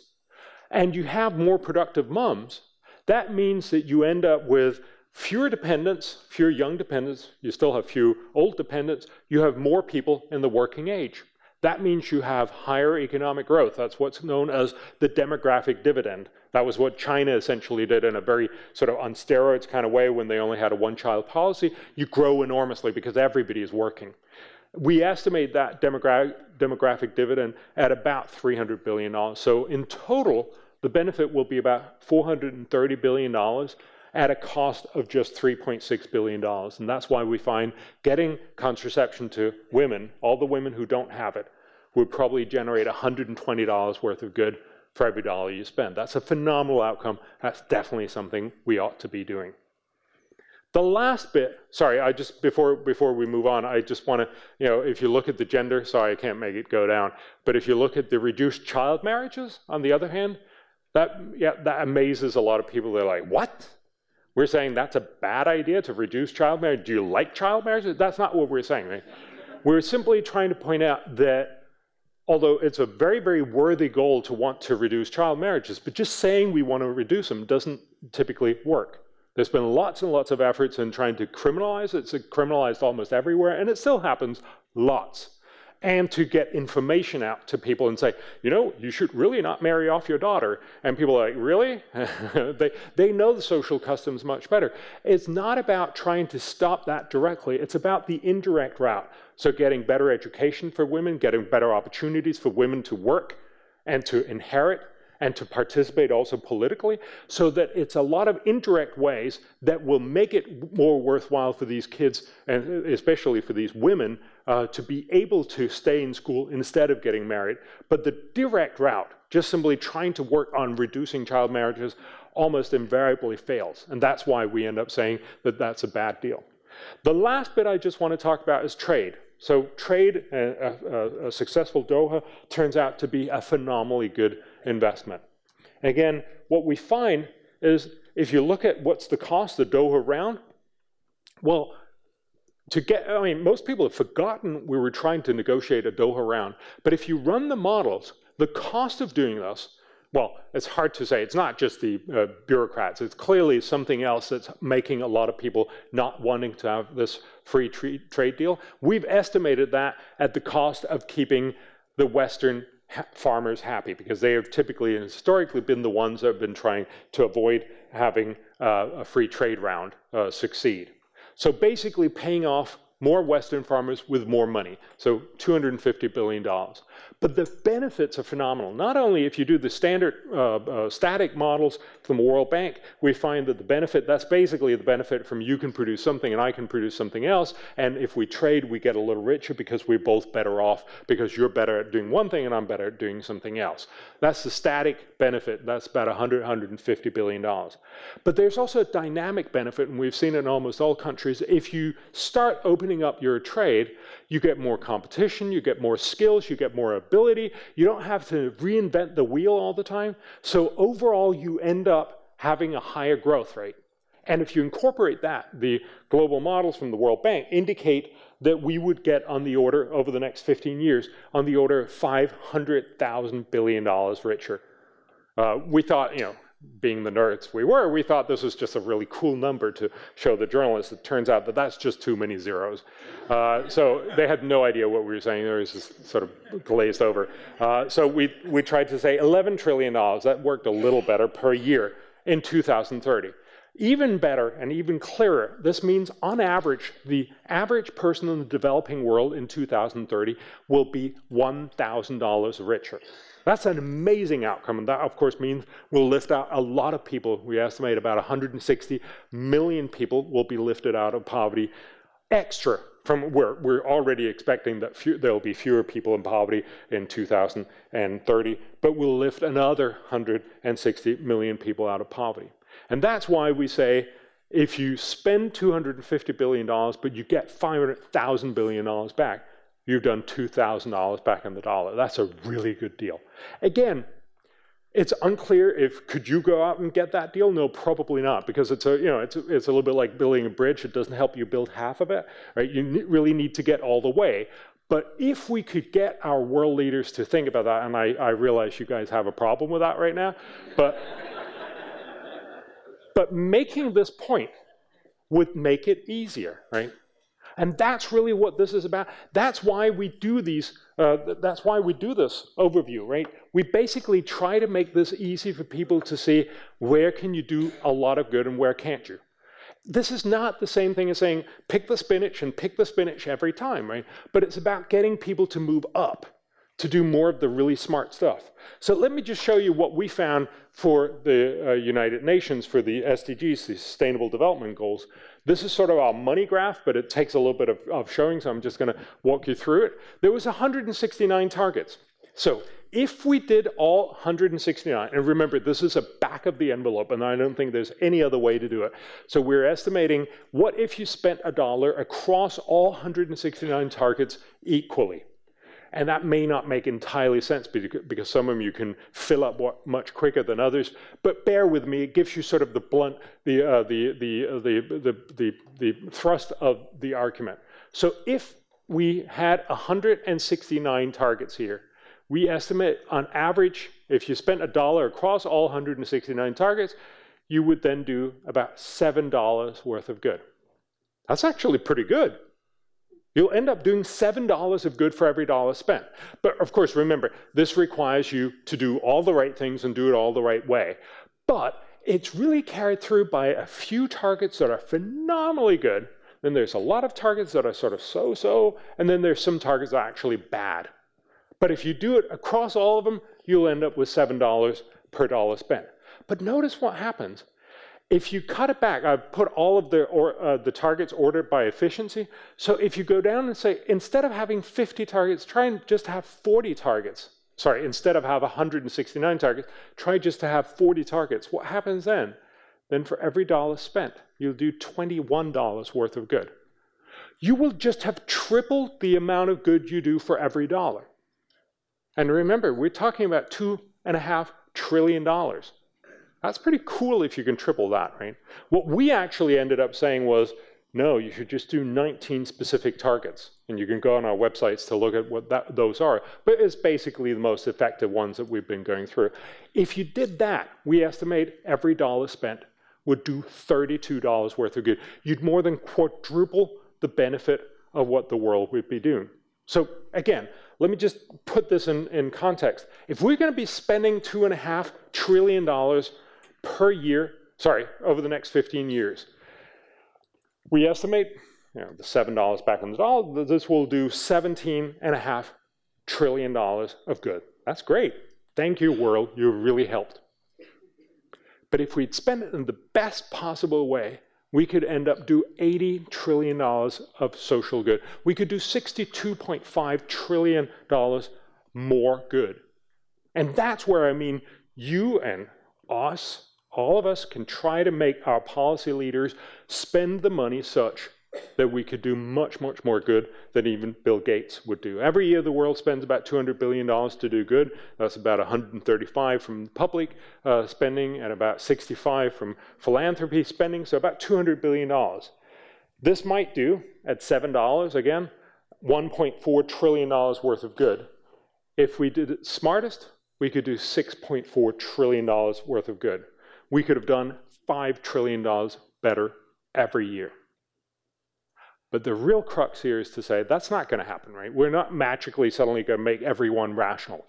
and you have more productive moms, that means that you end up with fewer dependents, fewer young dependents, you still have few old dependents, you have more people in the working age. That means you have higher economic growth. That's what's known as the demographic dividend. That was what China essentially did in a very sort of on steroids kind of way when they only had a one child policy. You grow enormously because everybody is working. We estimate that demogra demographic dividend at about $300 billion. So in total, the benefit will be about $430 billion at a cost of just $3.6 billion. And that's why we find getting contraception to women, all the women who don't have it, would probably generate $120 worth of good for every dollar you spend. That's a phenomenal outcome. That's definitely something we ought to be doing. The last bit, sorry, I just before before we move on, I just want to, you know, if you look at the gender, sorry, I can't make it go down, but if you look at the reduced child marriages, on the other hand, that yeah, that amazes a lot of people. They're like, "What? We're saying that's a bad idea to reduce child marriage? Do you like child marriage?" That's not what we're saying. Right? We're simply trying to point out that although it's a very, very worthy goal to want to reduce child marriages, but just saying we want to reduce them doesn't typically work. There's been lots and lots of efforts in trying to criminalize it. It's criminalized almost everywhere, and it still happens lots and to get information out to people and say, you know, you should really not marry off your daughter. And people are like, really? they, they know the social customs much better. It's not about trying to stop that directly, it's about the indirect route. So, getting better education for women, getting better opportunities for women to work and to inherit and to participate also politically, so that it's a lot of indirect ways that will make it more worthwhile for these kids, and especially for these women, uh, to be able to stay in school instead of getting married. But the direct route, just simply trying to work on reducing child marriages, almost invariably fails. And that's why we end up saying that that's a bad deal. The last bit I just want to talk about is trade. So, trade, a, a, a successful Doha, turns out to be a phenomenally good investment. Again, what we find is if you look at what's the cost the Doha round, well, to get, I mean, most people have forgotten we were trying to negotiate a Doha round. But if you run the models, the cost of doing this, well, it's hard to say. It's not just the uh, bureaucrats. It's clearly something else that's making a lot of people not wanting to have this free trade deal. We've estimated that at the cost of keeping the Western ha farmers happy because they have typically and historically been the ones that have been trying to avoid having uh, a free trade round uh, succeed. So basically, paying off more Western farmers with more money. So $250 billion. But the benefits are phenomenal. Not only if you do the standard uh, uh, static models from the World Bank, we find that the benefit, that's basically the benefit from you can produce something and I can produce something else. And if we trade, we get a little richer because we're both better off because you're better at doing one thing and I'm better at doing something else. That's the static benefit. That's about 100, 150 billion dollars. But there's also a dynamic benefit, and we've seen it in almost all countries. If you start opening up your trade, you get more competition, you get more skills, you get more ability. You don't have to reinvent the wheel all the time. So overall, you end up having a higher growth rate. And if you incorporate that, the global models from the World Bank indicate that we would get on the order over the next 15 years on the order of 500,000 billion dollars richer. Uh, we thought, you know, being the nerds we were, we thought this was just a really cool number to show the journalists. It turns out that that's just too many zeros. Uh, so they had no idea what we were saying. They were just sort of glazed over. Uh, so we, we tried to say $11 trillion. That worked a little better per year in 2030. Even better and even clearer, this means on average, the average person in the developing world in 2030 will be $1,000 richer. That's an amazing outcome, and that, of course, means we'll lift out a lot of people. We estimate about 160 million people will be lifted out of poverty extra from where we're already expecting that few, there'll be fewer people in poverty in 2030, but we'll lift another 160 million people out of poverty. And that's why we say if you spend $250 billion, but you get $500,000 billion back, you've done $2,000 back in the dollar. That's a really good deal. Again, it's unclear if could you go out and get that deal? No, probably not, because it's a you know it's a, it's a little bit like building a bridge. It doesn't help you build half of it, right? You really need to get all the way. But if we could get our world leaders to think about that, and I, I realize you guys have a problem with that right now, but but making this point would make it easier, right? And that's really what this is about. That's why we do these, uh, that's why we do this overview, right? We basically try to make this easy for people to see where can you do a lot of good and where can't you. This is not the same thing as saying pick the spinach and pick the spinach every time, right? But it's about getting people to move up to do more of the really smart stuff. So let me just show you what we found for the uh, United Nations for the SDGs, the Sustainable Development Goals. This is sort of our money graph, but it takes a little bit of, of showing, so I'm just going to walk you through it. There was 169 targets. So if we did all 169, and remember, this is a back of the envelope, and I don't think there's any other way to do it. So we're estimating what if you spent a dollar across all 169 targets equally? And that may not make entirely sense because some of them you can fill up much quicker than others. But bear with me, it gives you sort of the blunt, the, uh, the, the, uh, the, the, the, the thrust of the argument. So if we had 169 targets here, we estimate on average, if you spent a dollar across all 169 targets, you would then do about $7 worth of good. That's actually pretty good. You'll end up doing $7 of good for every dollar spent. But of course, remember, this requires you to do all the right things and do it all the right way. But it's really carried through by a few targets that are phenomenally good. Then there's a lot of targets that are sort of so so, and then there's some targets that are actually bad. But if you do it across all of them, you'll end up with $7 per dollar spent. But notice what happens. If you cut it back, I've put all of the, or, uh, the targets ordered by efficiency. So if you go down and say, instead of having 50 targets, try and just have 40 targets. Sorry, instead of have 169 targets, try just to have 40 targets. What happens then? Then for every dollar spent, you'll do $21 worth of good. You will just have tripled the amount of good you do for every dollar. And remember, we're talking about two and a half trillion dollars. That's pretty cool if you can triple that, right? What we actually ended up saying was, no, you should just do 19 specific targets. And you can go on our websites to look at what that, those are. But it's basically the most effective ones that we've been going through. If you did that, we estimate every dollar spent would do $32 worth of good. You'd more than quadruple the benefit of what the world would be doing. So again, let me just put this in, in context. If we're going to be spending two and a half trillion dollars per year, sorry, over the next 15 years. We estimate you know, the $7 back on the dollar, this will do $17.5 trillion of good. That's great. Thank you, world. You really helped. But if we'd spend it in the best possible way, we could end up do $80 trillion of social good. We could do $62.5 trillion more good. And that's where I mean you and us, all of us can try to make our policy leaders spend the money such that we could do much, much more good than even Bill Gates would do. Every year, the world spends about $200 billion to do good. That's about 135 from public uh, spending and about 65 from philanthropy spending, so about $200 billion. This might do, at $7 again, $1.4 trillion worth of good. If we did it smartest, we could do $6.4 trillion worth of good. We could have done $5 trillion better every year. But the real crux here is to say that's not going to happen, right? We're not magically suddenly going to make everyone rational.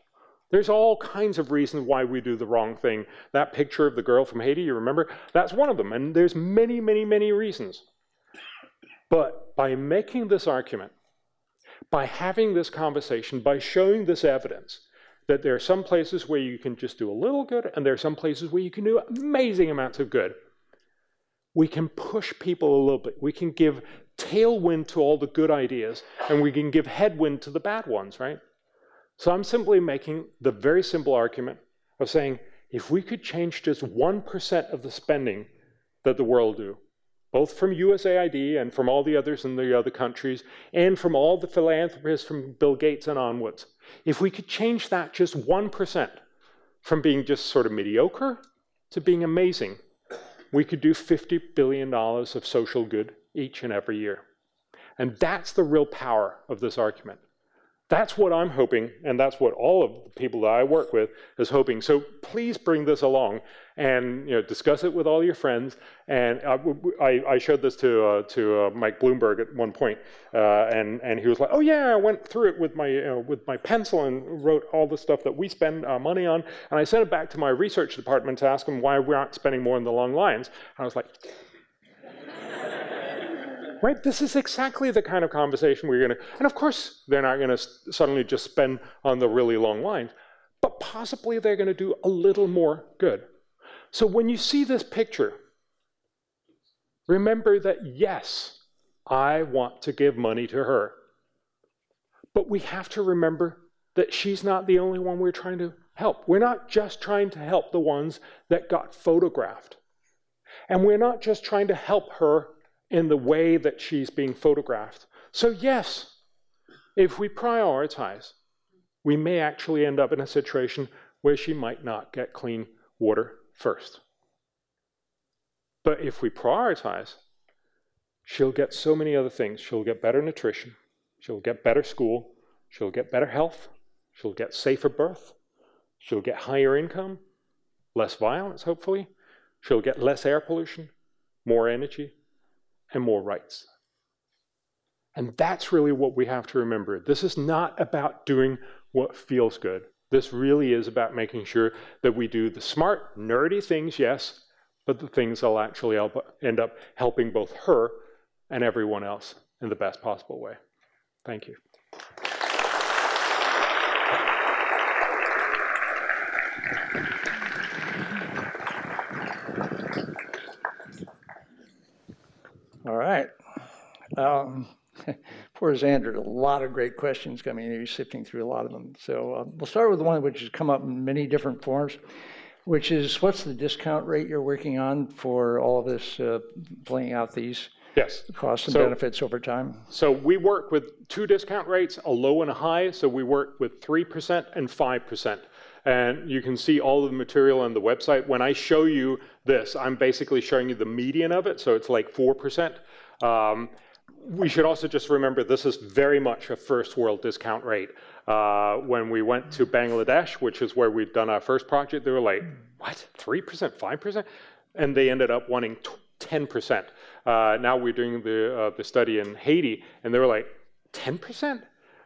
There's all kinds of reasons why we do the wrong thing. That picture of the girl from Haiti, you remember? That's one of them. And there's many, many, many reasons. But by making this argument, by having this conversation, by showing this evidence, that there are some places where you can just do a little good, and there are some places where you can do amazing amounts of good. We can push people a little bit. We can give tailwind to all the good ideas, and we can give headwind to the bad ones, right? So I'm simply making the very simple argument of saying if we could change just 1% of the spending that the world do, both from USAID and from all the others in the other countries, and from all the philanthropists from Bill Gates and onwards, if we could change that just 1% from being just sort of mediocre to being amazing, we could do $50 billion of social good each and every year. And that's the real power of this argument. That's what I'm hoping, and that's what all of the people that I work with is hoping. So please bring this along and you know, discuss it with all your friends. And I, I showed this to, uh, to uh, Mike Bloomberg at one point, uh, and, and he was like, oh yeah, I went through it with my, with my pencil and wrote all the stuff that we spend money on. And I sent it back to my research department to ask them why we aren't spending more in the long lines. And I was like, right? This is exactly the kind of conversation we're going to, and of course, they're not going to suddenly just spend on the really long lines, but possibly they're going to do a little more good. So when you see this picture, remember that yes, I want to give money to her. But we have to remember that she's not the only one we're trying to help. We're not just trying to help the ones that got photographed. And we're not just trying to help her in the way that she's being photographed. So, yes, if we prioritize, we may actually end up in a situation where she might not get clean water first. But if we prioritize, she'll get so many other things. She'll get better nutrition, she'll get better school, she'll get better health, she'll get safer birth, she'll get higher income, less violence, hopefully, she'll get less air pollution, more energy, and more rights. And that's really what we have to remember. This is not about doing what feels good. This really is about making sure that we do the smart, nerdy things, yes, but the things that'll actually end up helping both her and everyone else in the best possible way. Thank you. Um, poor Xander, a lot of great questions coming in. He's sifting through a lot of them. So uh, we'll start with one which has come up in many different forms, which is what's the discount rate you're working on for all of this, uh, playing out these yes. costs and so, benefits over time? So we work with two discount rates, a low and a high. So we work with 3% and 5%. And you can see all of the material on the website. When I show you this, I'm basically showing you the median of it, so it's like 4%. Um, we should also just remember this is very much a first world discount rate. Uh, when we went to Bangladesh, which is where we'd done our first project, they were like, what, 3%, 5%? And they ended up wanting 10%. Uh, now we're doing the, uh, the study in Haiti, and they were like, 10%?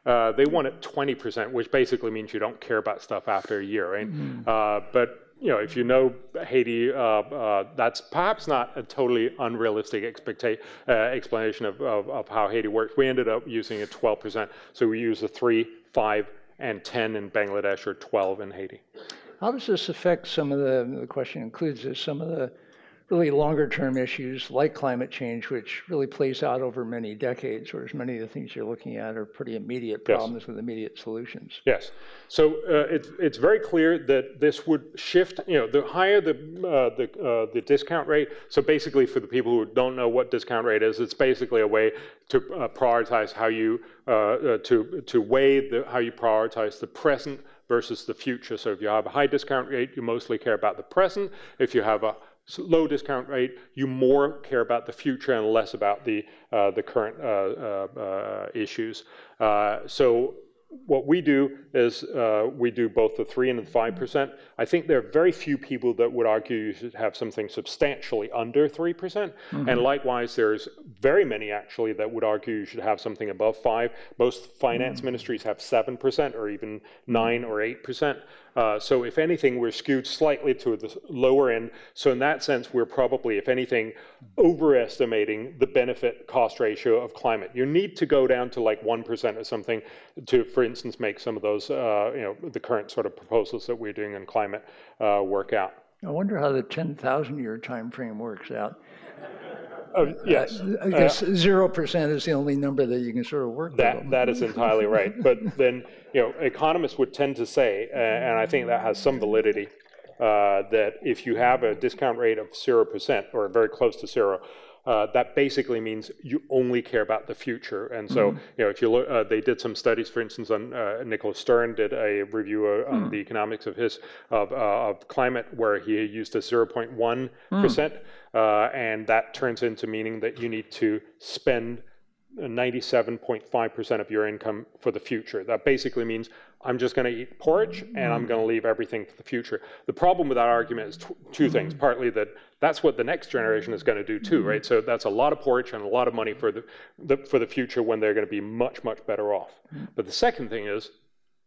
Uh, they want it 20%, which basically means you don't care about stuff after a year, right? Mm-hmm. Uh, but you know, if you know Haiti, uh, uh, that's perhaps not a totally unrealistic uh, explanation of, of, of, how Haiti works. We ended up using a 12%. So we use a 3, 5, and 10 in Bangladesh or 12 in Haiti. How does this affect some of the, the question includes this, some of the really longer term issues like climate change, which really plays out over many decades, whereas many of the things you're looking at are pretty immediate problems yes. with immediate solutions. Yes. So uh, it's, it's very clear that this would shift, you know, the higher the, uh, the, uh, the discount rate. So basically, for the people who don't know what discount rate is, it's basically a way to uh, prioritize how you, uh, uh, to, to weigh the, how you prioritize the present versus the future. So if you have a high discount rate, you mostly care about the present. If you have a low discount rate, you more care about the future and less about the, uh, the current uh, uh, issues. Uh, so what we do is uh, we do both the 3 and the 5%. I think there are very few people that would argue you should have something substantially under 3%. percent mm hmm And likewise, there's very many actually that would argue you should have something above 5 Most finance mm ministries have 7% or even 9 or 8%. Uh, so if anything, we're skewed slightly to the lower end. So in that sense, we're probably, if anything, overestimating the benefit cost ratio of climate. You need to go down to like 1% or something to, for instance, make some of those, uh, you know, the current sort of proposals that we're doing in climate uh, work out. I wonder how the 10,000 year time frame works out. Oh, yes. I guess uh, zero percent is the only number that you can sort of work that, with. That is entirely right. But then, you know, economists would tend to say, and I think that has some validity, uh, that if you have a discount rate of zero percent or very close to zero, uh, that basically means you only care about the future. And so, mm-hmm. you know, if you look, uh, they did some studies, for instance, on uh, Nicholas Stern did a review uh, on mm. the economics of his of, uh, of climate, where he used a 0.1 percent, mm. and that turns into meaning that you need to spend 97.5% of your income for the future. That basically means I'm just going to eat porridge and I'm going to leave everything for the future. The problem with that argument is two things. Partly that that's what the next generation is going to do too, right? So that's a lot of porridge and a lot of money for the, the for the future when they're going to be much much better off. But the second thing is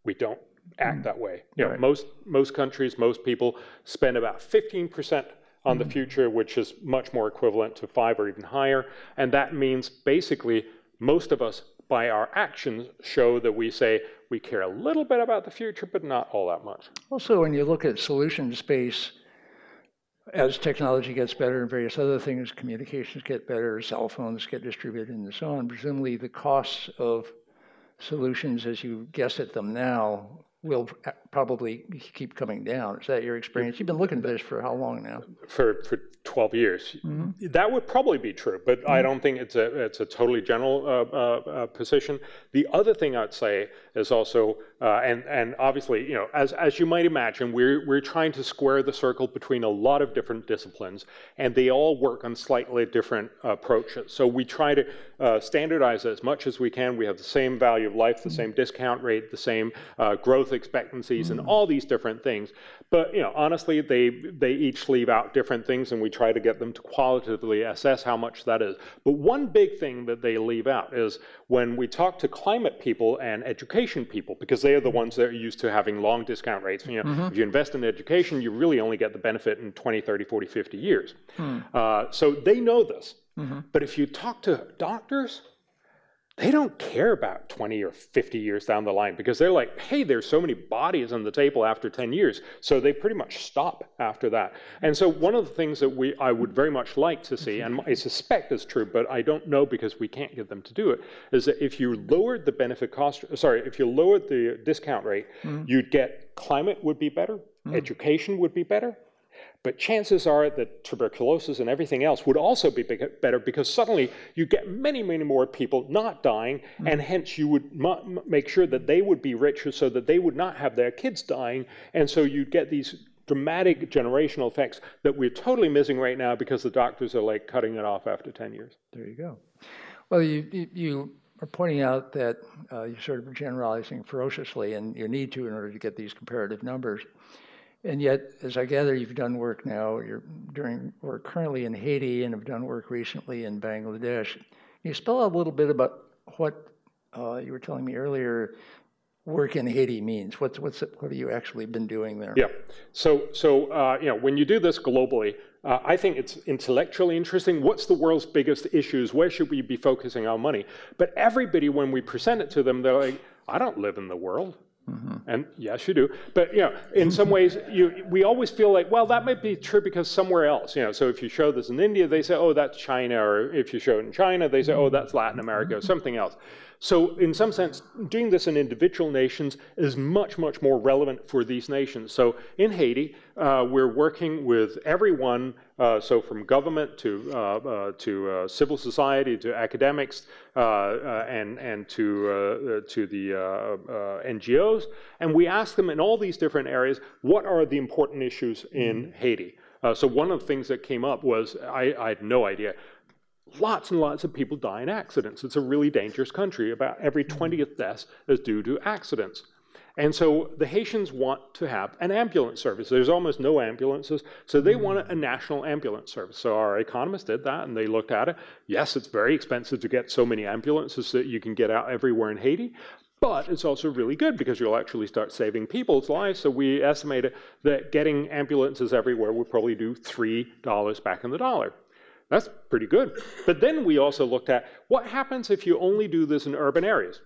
we don't act that way. You know, right. most most countries, most people spend about 15% on the mm-hmm. future, which is much more equivalent to 5 or even higher, and that means basically most of us by our actions show that we say we care a little bit about the future, but not all that much. Also, when you look at solution space, as technology gets better and various other things, communications get better, cell phones get distributed, and so on, presumably the costs of solutions as you guess at them now will probably keep coming down. Is that your experience? You've been looking at this for how long now? For for 12 years. Mm-hmm. That would probably be true, but mm-hmm. I don't think it's a it's a totally general uh, uh, uh, position. The other thing I'd say is also, uh, and and obviously, you know, as as you might imagine, we're we're trying to square the circle between a lot of different disciplines, and they all work on slightly different approaches. So we try to uh, standardize as much as we can. We have the same value of life, the mm-hmm. same discount rate, the same uh, growth expectancies, and all these different things. But you know, honestly, they they each leave out different things, and we try to get them to qualitatively assess how much that is. But one big thing that they leave out is when we talk to climate people and education people, because they are the ones that are used to having long discount rates. You know, mm-hmm. if you invest in education, you really only get the benefit in 20, 30, 40, 50 years. Mm. Uh, so they know this. Mm-hmm. But if you talk to doctors, they don't care about 20 or 50 years down the line because they're like, hey, there's so many bodies on the table after 10 years. So they pretty much stop after that. And so one of the things that we I would very much like to see, and I suspect is true, but I don't know because we can't get them to do it, is that if you lowered the benefit cost, sorry, if you lowered the discount rate, mm-hmm. you'd get climate would be better, mm-hmm. education would be better, but chances are that tuberculosis and everything else would also be better because suddenly you get many, many more people not dying, mm-hmm. and hence you would make sure that they would be richer so that they would not have their kids dying. And so you'd get these dramatic generational effects that we're totally missing right now because the doctors are like cutting it off after 10 years. There you go. Well, you, you are pointing out that uh, you're sort of generalizing ferociously, and you need to in order to get these comparative numbers. And yet, as I gather, you've done work now, you're doing work currently in Haiti and have done work recently in Bangladesh. Can you spell out a little bit about what uh, you were telling me earlier, work in Haiti means. What's, what's, what have you actually been doing there? Yeah. So, so uh, you know, when you do this globally, uh, I think it's intellectually interesting. What's the world's biggest issues? Where should we be focusing our money? But everybody, when we present it to them, they're like, I don't live in the world. Mm-hmm. And yes, you do. But you know, in some ways, you, we always feel like, well, that might be true because somewhere else. You know, so if you show this in India, they say, oh, that's China, or if you show it in China, they say, oh, that's Latin America, or something else. So in some sense, doing this in individual nations is much, much more relevant for these nations. So in Haiti, uh, we're working with everyone, so from government to, uh, uh to uh, civil society to academics uh, and, and to, to the NGOs, and we ask them in all these different areas, what are the important issues in mm-hmm. Haiti? so one of the things that came up was, I, I had no idea, lots and lots of people die in accidents. It's a really dangerous country. About every 20th mm-hmm. death is due to accidents. And so the Haitians want to have an ambulance service. There's almost no ambulances, so they hmm. want a national ambulance service. So our economists did that, and they looked at it. Yes, it's very expensive to get so many ambulances that you can get out everywhere in Haiti, but it's also really good because you'll actually start saving people's lives. So we estimated that getting ambulances everywhere would probably do $3 back in the dollar. That's pretty good. But then we also looked at what happens if you only do this in urban areas?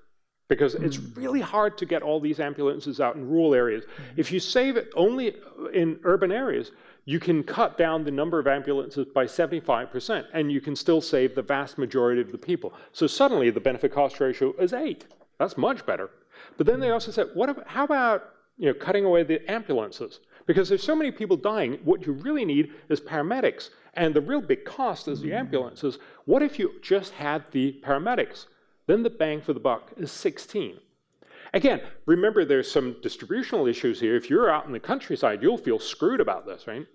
Because it's hmm. really hard to get all these ambulances out in rural areas. If you save it only in urban areas, you can cut down the number of ambulances by 75%, and you can still save the vast majority of the people. So suddenly the benefit cost ratio is 8. That's much better. But then they also said, what about, how about you know, cutting away the ambulances? Because there's so many people dying, what you really need is paramedics. And the real big cost is the ambulances. What if you just had the paramedics? Then the bang for the buck is 16. Again, remember there's some distributional issues here. If you're out in the countryside, you'll feel screwed about this, right?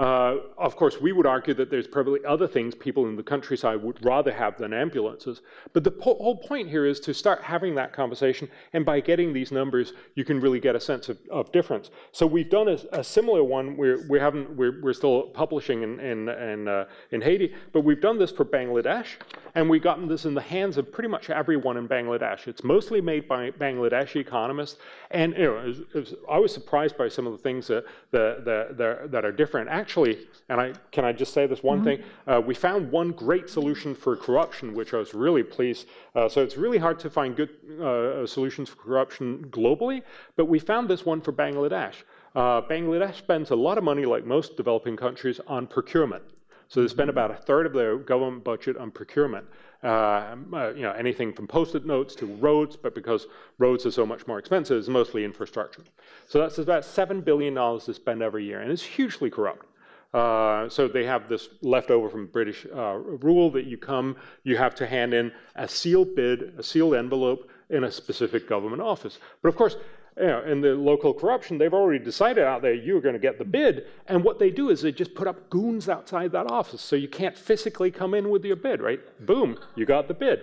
Uh, of course, we would argue that there's probably other things people in the countryside would rather have than ambulances. But the po- whole point here is to start having that conversation, and by getting these numbers, you can really get a sense of, of difference. So we've done a, a similar one. We're, we haven't, we're, we're still publishing in, in, in, uh, in Haiti, but we've done this for Bangladesh, and we've gotten this in the hands of pretty much everyone in Bangladesh. It's mostly made by Bangladeshi economists, and you know, it was, it was, I was surprised by some of the things that, that, that, that are different. Actually, actually, and I can I just say this one mm-hmm. thing? Uh, we found one great solution for corruption, which I was really pleased. Uh, so it's really hard to find good uh, solutions for corruption globally, but we found this one for Bangladesh. Uh, Bangladesh spends a lot of money, like most developing countries, on procurement. So they spend mm-hmm. about a third of their government budget on procurement. Uh, uh, you know, anything from post-it notes to roads, but because roads are so much more expensive, it's mostly infrastructure. So that's about $7 billion to spend every year, and it's hugely corrupt. Uh, so they have this leftover from British uh, rule that you come, you have to hand in a sealed bid, a sealed envelope in a specific government office. But of course, you know, in the local corruption, they've already decided out there you're going to get the bid. And what they do is they just put up goons outside that office. So you can't physically come in with your bid, right? Boom, you got the bid.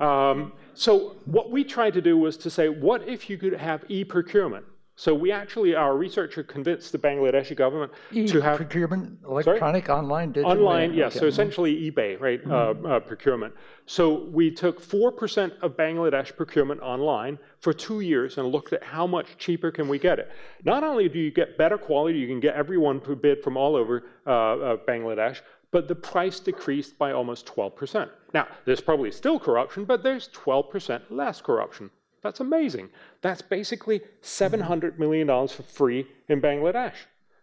Um, so what we tried to do was to say, what if you could have e procurement? So we actually, our researcher convinced the Bangladeshi government e to have procurement, electronic, sorry? online, digital. Online, yes. So essentially eBay, right? Mm-hmm. Uh, uh, procurement. So we took four percent of Bangladesh procurement online for two years and looked at how much cheaper can we get it. Not only do you get better quality, you can get everyone to bid from all over uh, uh Bangladesh, but the price decreased by almost 12%. Now, there's probably still corruption, but there's 12% less corruption. That's amazing. That's basically $700 million for free in Bangladesh.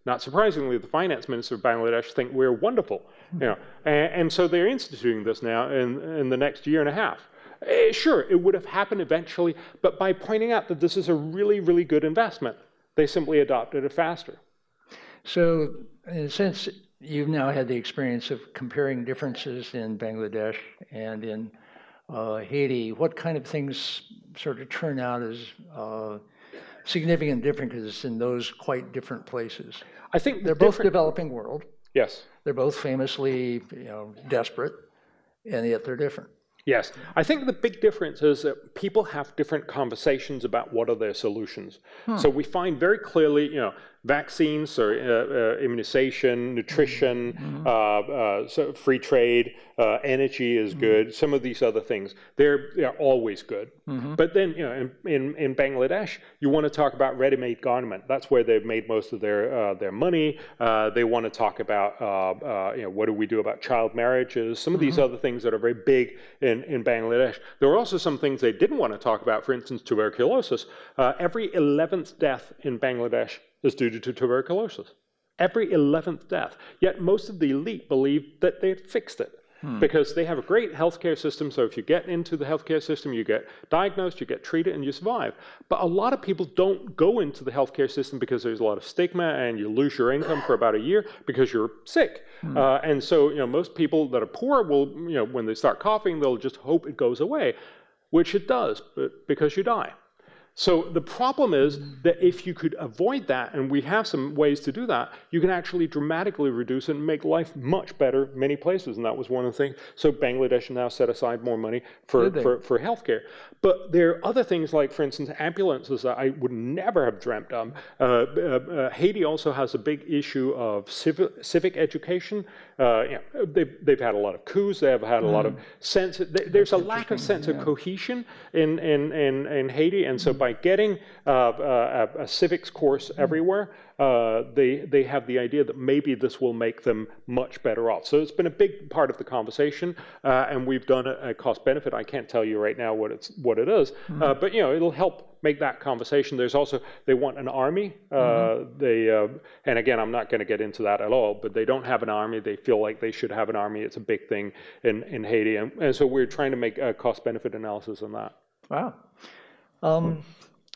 Not surprisingly, the finance minister of Bangladesh think we're wonderful. You know, and, and so they're instituting this now in, in the next year and a half. Uh, sure, it would have happened eventually, but by pointing out that this is a really, really good investment, they simply adopted it faster. So, since you've now had the experience of comparing differences in Bangladesh and in uh, Haiti, what kind of things sort of turn out as uh, significant differences in those quite different places? I think they're both developing world. Yes. They're both famously, you know, desperate, and yet they're different. Yes. I think the big difference is that people have different conversations about what are their solutions. Hmm. So we find very clearly, you know, vaccines, so uh, uh, immunization, nutrition, uh, uh so free trade, uh, energy is mm-hmm. good. Some of these other things, they're, they're always good. Mm-hmm. But then, you know, in, in, in, Bangladesh, you want to talk about ready-made garment. That's where they've made most of their uh, their money. they want to talk about, you know, what do we do about child marriages? Some of these mm-hmm. other things that are very big in, in Bangladesh. There are also some things they didn't want to talk about. For instance, tuberculosis. every 11th death in Bangladesh is due to tuberculosis. Every 11th death. Yet most of the elite believe that they fixed it. Hmm. Because they have a great healthcare system, so if you get into the healthcare system, you get diagnosed, you get treated, and you survive. But a lot of people don't go into the healthcare system because there's a lot of stigma, and you lose your income for about a year because you're sick. Hmm. Uh, and so, you know, most people that are poor will, you know, when they start coughing, they'll just hope it goes away, which it does, but because you die. So the problem is that if you could avoid that, and we have some ways to do that, you can actually dramatically reduce it and make life much better many places. And that was one of the things. So Bangladesh now set aside more money for, for, for healthcare. But there are other things like, for instance, ambulances that I would never have dreamt of. Uh, uh, uh, Haiti also has a big issue of civic, civic education. Uh, you know, they've, they've had a lot of coups. They have had a lot of mm. sense. There's a lack of sense yeah. of cohesion in, in, in, in Haiti. And so mm by getting uh, uh, a, a, civics course mm-hmm. everywhere, uh, they, they have the idea that maybe this will make them much better off. So it's been a big part of the conversation, uh, and we've done a, a, cost benefit. I can't tell you right now what it's what it is, mm-hmm. uh, but you know it'll help make that conversation. There's also they want an army. Uh, mm-hmm. They and again I'm not going to get into that at all, but they don't have an army. They feel like they should have an army. It's a big thing in in Haiti, and, and so we're trying to make a cost benefit analysis on that. Wow. Um,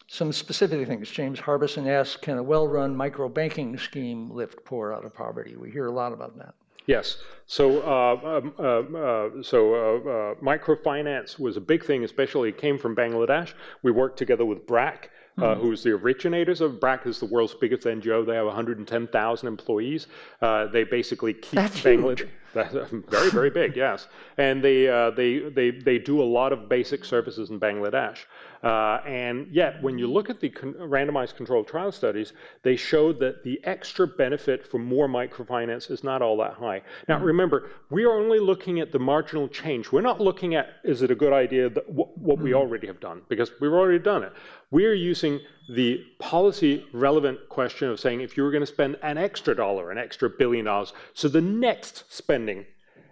some specific things. James Harbison asks, can a well-run micro-banking scheme lift poor out of poverty? We hear a lot about that. Yes. So, uh, um, uh, uh, so uh, uh, microfinance was a big thing, especially it came from Bangladesh. We worked together with BRAC, mm-hmm. who's the originators of BRAC, is the world's biggest NGO. They have 110,000 employees. they basically keep That's Bangladesh. Huge. very, very big, yes. And they, uh, they, they, they do a lot of basic services in Bangladesh. Uh, and yet, when you look at the con- randomized controlled trial studies, they showed that the extra benefit for more microfinance is not all that high. Now, mm-hmm. remember, we are only looking at the marginal change. We're not looking at is it a good idea that what mm-hmm. we already have done, because we've already done it. We're using the policy relevant question of saying if you were going to spend an extra dollar, an extra billion dollars, so the next spending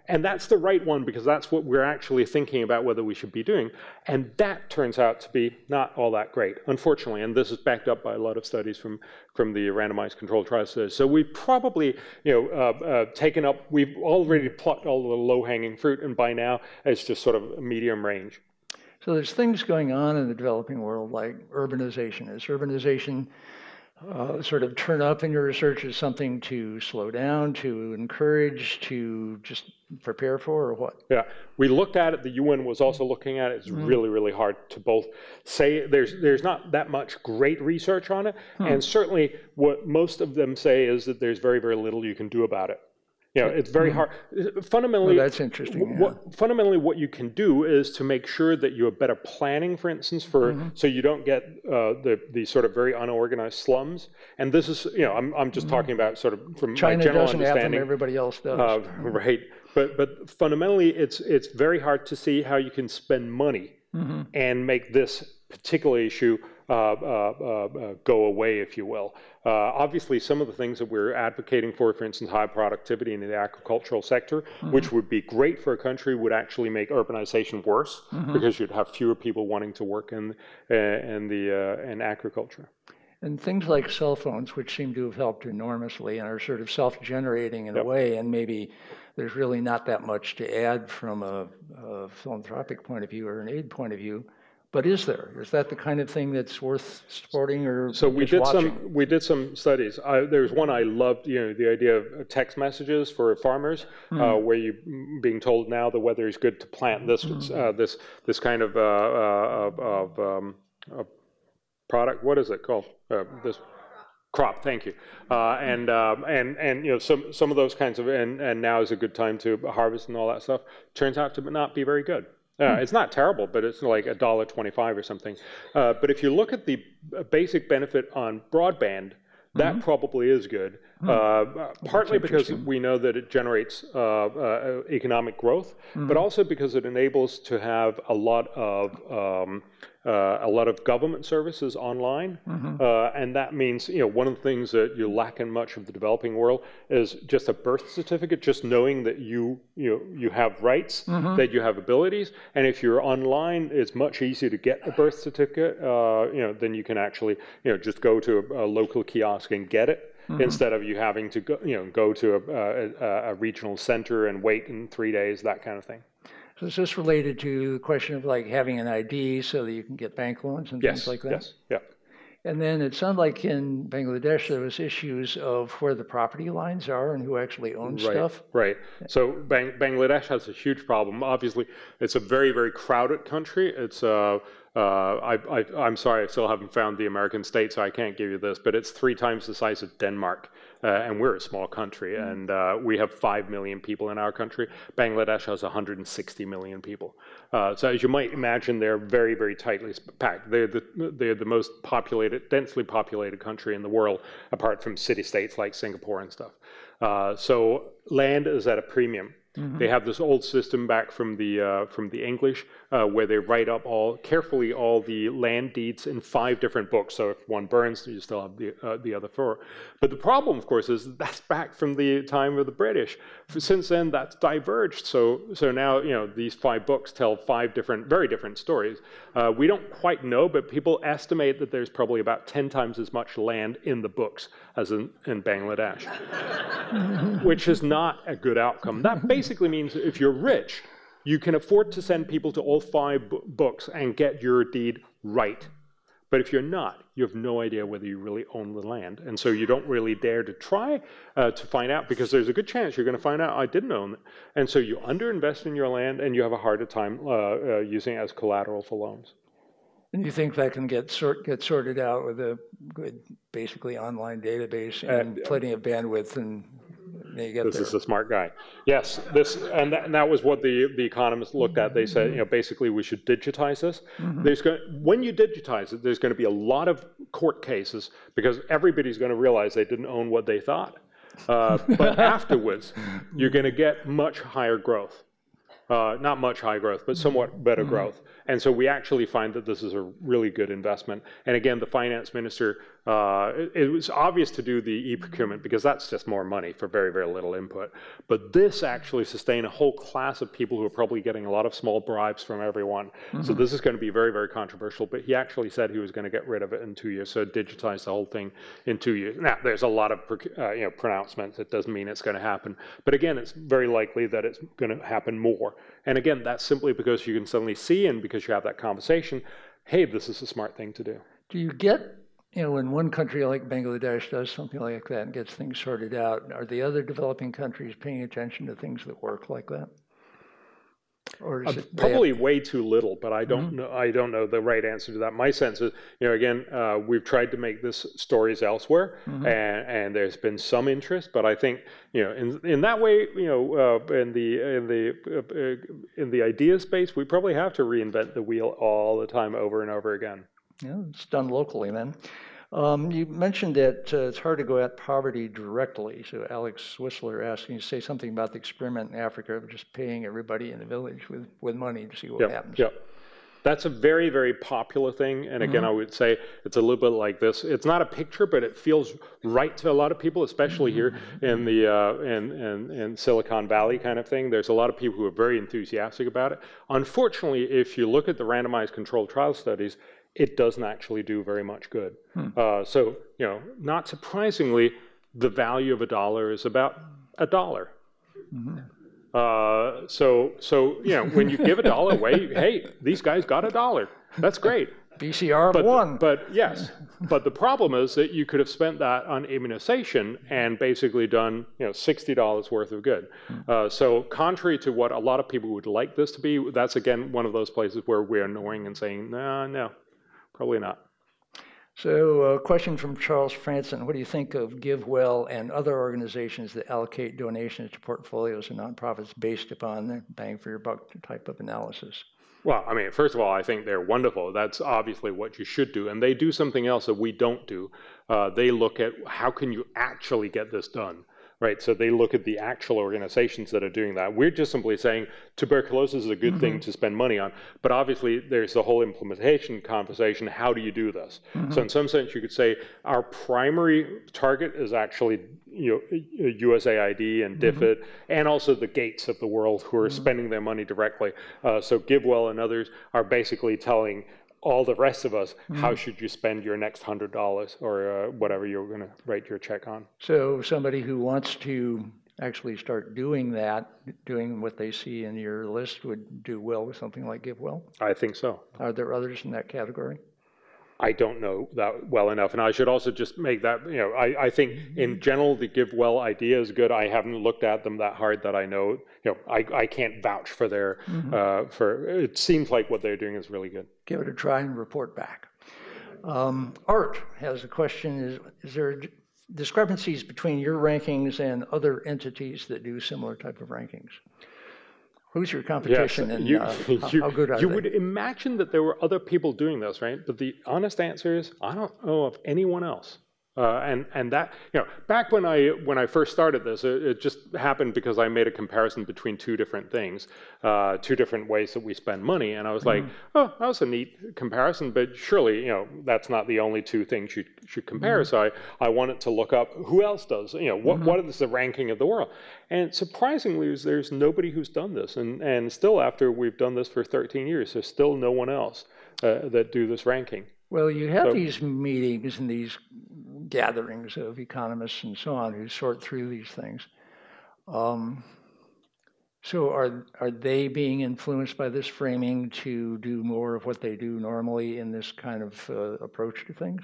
and that's the right one because that's what we're actually thinking about whether we should be doing. And that turns out to be not all that great, unfortunately. And this is backed up by a lot of studies from, from the randomized controlled trials. So we've probably you know, uh, uh, taken up, we've already plucked all the low hanging fruit, and by now it's just sort of medium range. So there's things going on in the developing world like urbanization. Is urbanization uh, sort of turn up in your research as something to slow down, to encourage, to just prepare for, or what? Yeah, we looked at it. The UN was also looking at it. It's mm-hmm. really, really hard to both say. There's there's not that much great research on it, hmm. and certainly what most of them say is that there's very, very little you can do about it. Know, it's very mm-hmm. hard. Fundamentally, well, that's interesting. Yeah. What, fundamentally, what you can do is to make sure that you have better planning, for instance, for mm-hmm. so you don't get uh, the the sort of very unorganized slums. And this is, you know, I'm I'm just mm-hmm. talking about sort of from China my general doesn't understanding. Have them, everybody else does. Uh, right, but but fundamentally, it's it's very hard to see how you can spend money mm-hmm. and make this particular issue Uh, uh, uh, go away, if you will. obviously, some of the things that we're advocating for, for instance, high productivity in the agricultural sector, mm-hmm. which would be great for a country, would actually make urbanization worse mm-hmm. because you'd have fewer people wanting to work in, in, the, in agriculture. And things like cell phones, which seem to have helped enormously and are sort of self generating in yep. a way, and maybe there's really not that much to add from a, a philanthropic point of view or an aid point of view. But is there? Is that the kind of thing that's worth supporting or so we did watching? some we did some studies. I, there's one I loved. You know, the idea of text messages for farmers, mm. uh, hmm. where you being told now the weather is good to plant this mm. uh, this this kind of uh, uh of, um, product. What is it called? Uh, this crop. Thank you. Uh, and um, and and you know some some of those kinds of and and now is a good time to harvest and all that stuff. Turns out to not be very good. Uh, it's not terrible, but it's like a dollar twenty-five or something. Uh, but if you look at the basic benefit on broadband, That mm-hmm. probably is good. Hmm. Uh, partly because we know that it generates uh, uh, economic growth, mm-hmm. but also because it enables to have a lot of um, uh, a lot of government services online, mm-hmm. uh, and that means you know one of the things that you lack in much of the developing world is just a birth certificate, just knowing that you you know, you have rights, mm-hmm. that you have abilities, and if you're online, it's much easier to get a birth certificate. Uh, you know, then you can actually you know just go to a, a local kiosk and get it. Mm-hmm. instead of you having to go, you know, go to a, a, a, regional center and wait in three days, that kind of thing. So is this related to the question of like having an ID so that you can get bank loans and yes, things like that? Yes. Yeah. And then it sounded like in Bangladesh there was issues of where the property lines are and who actually owns right, stuff. Right. So Bang- Bangladesh has a huge problem. Obviously, it's a very very crowded country. It's uh, uh, I, am sorry, I still haven't found the American state, so I can't give you this, but it's three times the size of Denmark. Uh, and we're a small country, mm. and uh, we have 5 million people in our country. Bangladesh has 160 million people. Uh, so, as you might imagine, they're very, very tightly packed. They're the, they're the most populated, densely populated country in the world, apart from city states like Singapore and stuff. Uh, so, land is at a premium. Mm-hmm. They have this old system back from the uh, from the English uh, where they write up all carefully all the land deeds in five different books. So if one burns, you still have the uh, the other four. But the problem, of course, is that's back from the time of the British. Since then, that's diverged. So so now you know these five books tell five different, very different stories. Uh, we don't quite know, but people estimate that there's probably about ten times as much land in the books as in, in Bangladesh, which is not a good outcome. That basically means if you're rich, you can afford to send people to all five books and get your deed right. But if you're not, you have no idea whether you really own the land. And so you don't really dare to try uh, to find out because there's a good chance you're going to find out I didn't own it. And so you underinvest in your land and you have a harder time uh, uh, using it as collateral for loans. And you think that can get sort get sorted out with a good, basically online database and uh, plenty of bandwidth and this there. is a smart guy. Yes, this and that, and that, was what the the economists looked at. They said, you know, basically we should digitize this. Mm-hmm. There's going when you digitize it, there's going to be a lot of court cases because everybody's going to realize they didn't own what they thought. Uh, but afterwards, you're going to get much higher growth. Uh, not much high growth, but somewhat better mm-hmm. growth. And so we actually find that this is a really good investment. And again, the finance minister uh, it, it, was obvious to do the e-procurement because that's just more money for very, very little input. But this actually sustained a whole class of people who are probably getting a lot of small bribes from everyone. Mm-hmm. So this is going to be very, very controversial. But he actually said he was going to get rid of it in two years, so digitize the whole thing in two years. Now, there's a lot of uh, you know pronouncements. It doesn't mean it's going to happen. But again, it's very likely that it's going to happen more. And again, that's simply because you can suddenly see and because you have that conversation, hey, this is a smart thing to do. Do you get you know, when one country like Bangladesh does something like that and gets things sorted out, are the other developing countries paying attention to things that work like that? Or is uh, it probably have... way too little, but I don't mm-hmm. know. I don't know the right answer to that. My sense is, you know, again, uh, we've tried to make this stories elsewhere, mm-hmm. and, and there's been some interest, but I think, you know, in in that way, you know, uh, in the in the uh, in the idea space, we probably have to reinvent the wheel all the time, over and over again. Yeah, it's done locally then. Um, you mentioned that uh, it's hard to go at poverty directly. So Alex Whistler asking you to say something about the experiment in Africa of just paying everybody in the village with, with money to see what yep, happens. Yep. That's a very, very popular thing. And again, mm-hmm. I would say it's a little bit like this. It's not a picture, but it feels right to a lot of people, especially here mm-hmm. in the uh, in, in, in Silicon Valley kind of thing. There's a lot of people who are very enthusiastic about it. Unfortunately, if you look at the randomized controlled trial studies, it doesn't actually do very much good. Hmm. Uh, so, you know, not surprisingly, the value of a dollar is about a dollar. Mm-hmm. Uh, so, so you know, when you give a dollar away, hey, these guys got a dollar. That's great. BCR but, one. But yes, but the problem is that you could have spent that on immunization and basically done you know sixty dollars worth of good. Hmm. Uh, so contrary to what a lot of people would like this to be, that's again one of those places where we're annoying and saying no, no, Probably not. So, a question from Charles Franson. What do you think of GiveWell and other organizations that allocate donations to portfolios and nonprofits based upon the bang for your buck type of analysis? Well, I mean, first of all, I think they're wonderful. That's obviously what you should do. And they do something else that we don't do. Uh, they look at how can you actually get this done right? So they look at the actual organizations that are doing that. We're just simply saying tuberculosis is a good mm-hmm. thing to spend money on, but obviously there's the whole implementation conversation. How do you do this? Mm-hmm. So in some sense, you could say our primary target is actually you know, USAID and DFID, mm-hmm. and also the Gates of the world who are mm-hmm. spending their money directly. Uh, so GiveWell and others are basically telling all the rest of us, mm-hmm. how should you spend your next hundred dollars or uh, whatever you're going to write your check on? So somebody who wants to actually start doing that, doing what they see in your list, would do well with something like GiveWell. I think so. Are there others in that category? I don't know that well enough. And I should also just make that, you know, I, I think in mm-hmm. general the GiveWell idea is good. I haven't looked at them that hard that I know, you know, I, I can't vouch for their, mm-hmm. uh, for, it seems like what they're doing is really good. Give it a try and report back. Um, Art has a question, is, is there discrepancies between your rankings and other entities that do similar type of rankings? Who's your competition yes, and you, uh, you, how, good are You they? would imagine that there were other people doing this, right? But the honest answer is, I don't know of anyone else. Uh, and and that you know back when I when I first started this, it, it just happened because I made a comparison between two different things, uh, two different ways that we spend money, and I was like, mm. oh, that was a neat comparison, but surely you know that's not the only two things you should compare. Mm. So I I wanted to look up who else does, you know, what mm-hmm. what is the ranking of the world, and surprisingly, there's nobody who's done this, and and still after we've done this for 13 years, there's still no one else uh, that do this ranking. Well, you have so, these meetings and these gatherings of economists and so on who sort through these things. Um, so are are they being influenced by this framing to do more of what they do normally in this kind of uh, approach to things?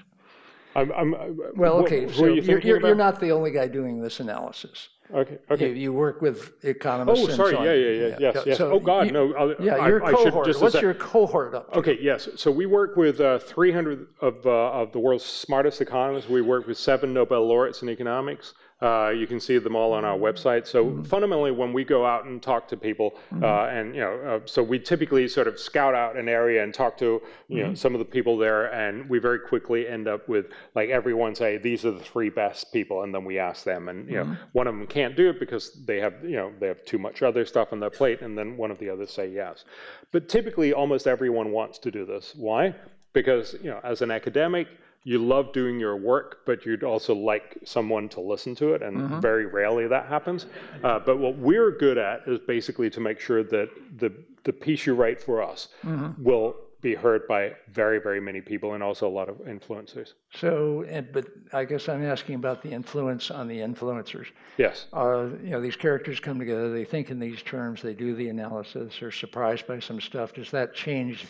I'm, I'm, well, okay. so you you're, you're, you're, not the only guy doing this analysis. Okay. Okay. You, you work with economists. Oh, sorry. So yeah, yeah, yeah, yeah, Yes. Yes. So oh God, you, no. I'll, yeah, I, your cohort. What's your cohort up? To? Okay. Yes. So we work with uh, 300 of uh, of the world's smartest economists. We work with seven Nobel laureates in economics. Uh, you can see them all on our website. So mm-hmm. fundamentally, when we go out and talk to people, uh, mm-hmm. uh, and you know, uh, so we typically sort of scout out an area and talk to you mm-hmm. know some of the people there, and we very quickly end up with like everyone say these are the three best people, and then we ask them, and you know, mm-hmm. one of them can't do it because they have you know they have too much other stuff on their plate, and then one of the others say yes. But typically, almost everyone wants to do this. Why? Because you know, as an academic you love doing your work, but you'd also like someone to listen to it, and mm-hmm. very rarely that happens. Uh, but what we're good at is basically to make sure that the the piece you write for us mm-hmm. will be heard by very, very many people and also a lot of influencers. So, but I guess I'm asking about the influence on the influencers. Yes. Uh, you know, these characters come together, they think in these terms, they do the analysis, they're surprised by some stuff. Does that change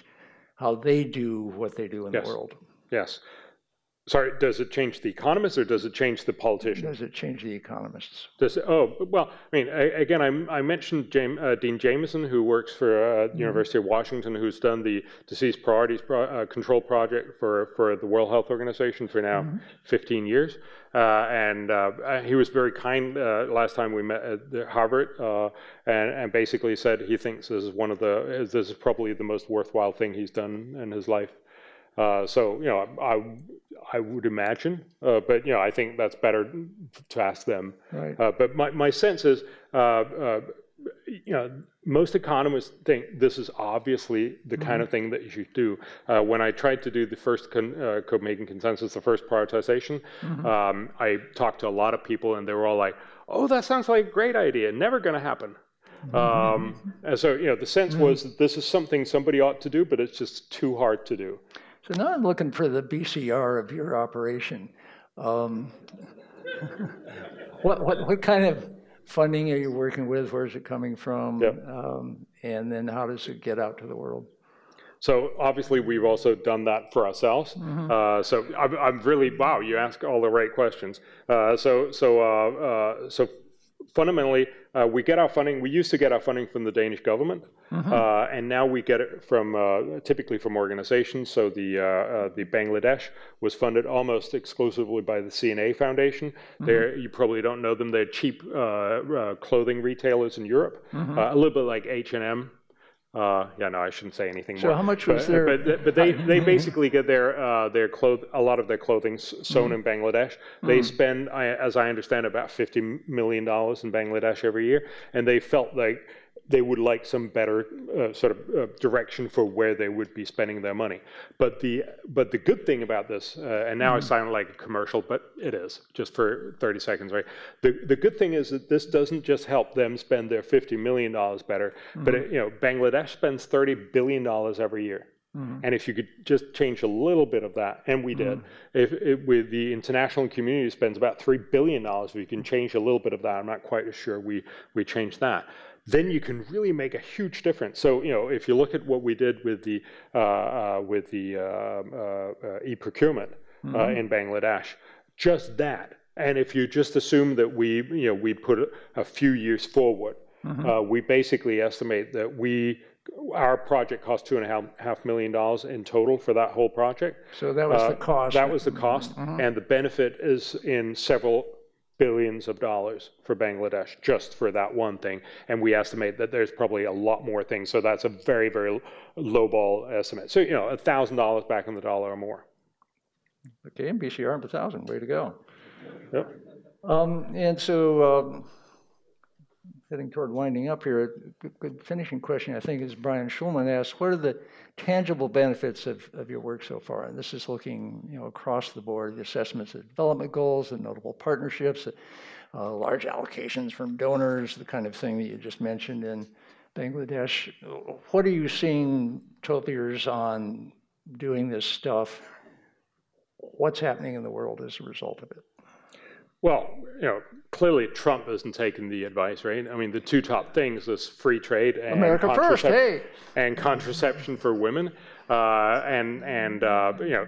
how they do what they do in yes. the world? Yes. Sorry, does it change the economists or does it change the politicians? Does it change the economists? Does it, oh, well, I mean, I, again, I, I mentioned James, uh, Dean Jamison, who works for uh, mm-hmm. University of Washington, who's done the disease priorities pro, uh, control project for, for the World Health Organization for now mm-hmm. 15 years. Uh, and uh, he was very kind uh, last time we met at Harvard, and, and basically said he thinks this is one of the, this is probably the most worthwhile thing he's done in his life. Uh, so you know, I I would imagine, uh, but you know, I think that's better to ask them. Right. Uh, but my my sense is, uh, uh, you know, most economists think this is obviously the mm-hmm. kind of thing that you should do. when I tried to do the first con- Copenhagen consensus, the first prioritization, mm-hmm. um, I talked to a lot of people, and they were all like, "Oh, that sounds like a great idea. Never going to happen." Mm-hmm. Um, and so, you know, the sense was that this is something somebody ought to do, but it's just too hard to do. So now I'm looking for the BCR of your operation. Um, what, what, what kind of funding are you working with? Where is it coming from? Yep. Um, and then how does it get out to the world? So obviously we've also done that for ourselves. Mm-hmm. Uh, so I'm, I'm, really wow. You ask all the right questions. Uh, so so uh, uh so fundamentally, uh, we get our funding. We used to get our funding from the Danish government, mm-hmm. uh, and now we get it from uh, typically from organizations. So the uh, uh, the Bangladesh was funded almost exclusively by the C&A Foundation. Mm-hmm. There, you probably don't know them. They're cheap uh, clothing retailers in Europe, mm-hmm. a little bit like H and M. Uh, yeah, no, I shouldn't say anything so more. So how much was there? But, but they, they basically get their uh, their cloth a lot of their clothing sewn mm. in Bangladesh. They mm. spend, as I understand, about fifty million dollars in Bangladesh every year, and they felt like they would like some better uh, sort of uh, direction for where they would be spending their money. But the but the good thing about this, uh, and now mm-hmm. I sound like a commercial, but it is just for 30 seconds, right? The the good thing is that this doesn't just help them spend their 50 million dollars better, mm-hmm. but it, you know Bangladesh spends 30 billion dollars every year. Mm-hmm. And if you could just change a little bit of that, and we did, mm-hmm. if, if, with the international community spends about three billion dollars, if we can change a little bit of that, I'm not quite sure we we changed that then you can really make a huge difference. So, you know, if you look at what we did with the uh, uh, with the uh, uh, uh e-procurement uh, mm-hmm. in Bangladesh, just that, and if you just assume that we, you know, we put a few years forward, mm-hmm. we basically estimate that we our project cost two and a half, half million dollars in total for that whole project. So that was the cost. That was the cost, mm-hmm. and the benefit is in several billions of dollars for Bangladesh just for that one thing. And we estimate that there's probably a lot more things. So that's a very, very low ball estimate. So, you know, a $1,000 back in the dollar or more. Okay, BCR up a thousand. Way to go. Yep. Um, and so, um, heading toward winding up here, a good finishing question, I think, is Brian Schulman asked, what are the tangible benefits of, of your work so far? And this is looking you know, across the board, the assessments of development goals, the notable partnerships, uh, large allocations from donors, the kind of thing that you just mentioned in Bangladesh. What are you seeing topiers on doing this stuff? What's happening in the world as a result of it? Well, you know, clearly Trump hasn't taken the advice, right? I mean, the two top things is free trade and America first, hey, and contraception for women. Uh, and and uh, you know,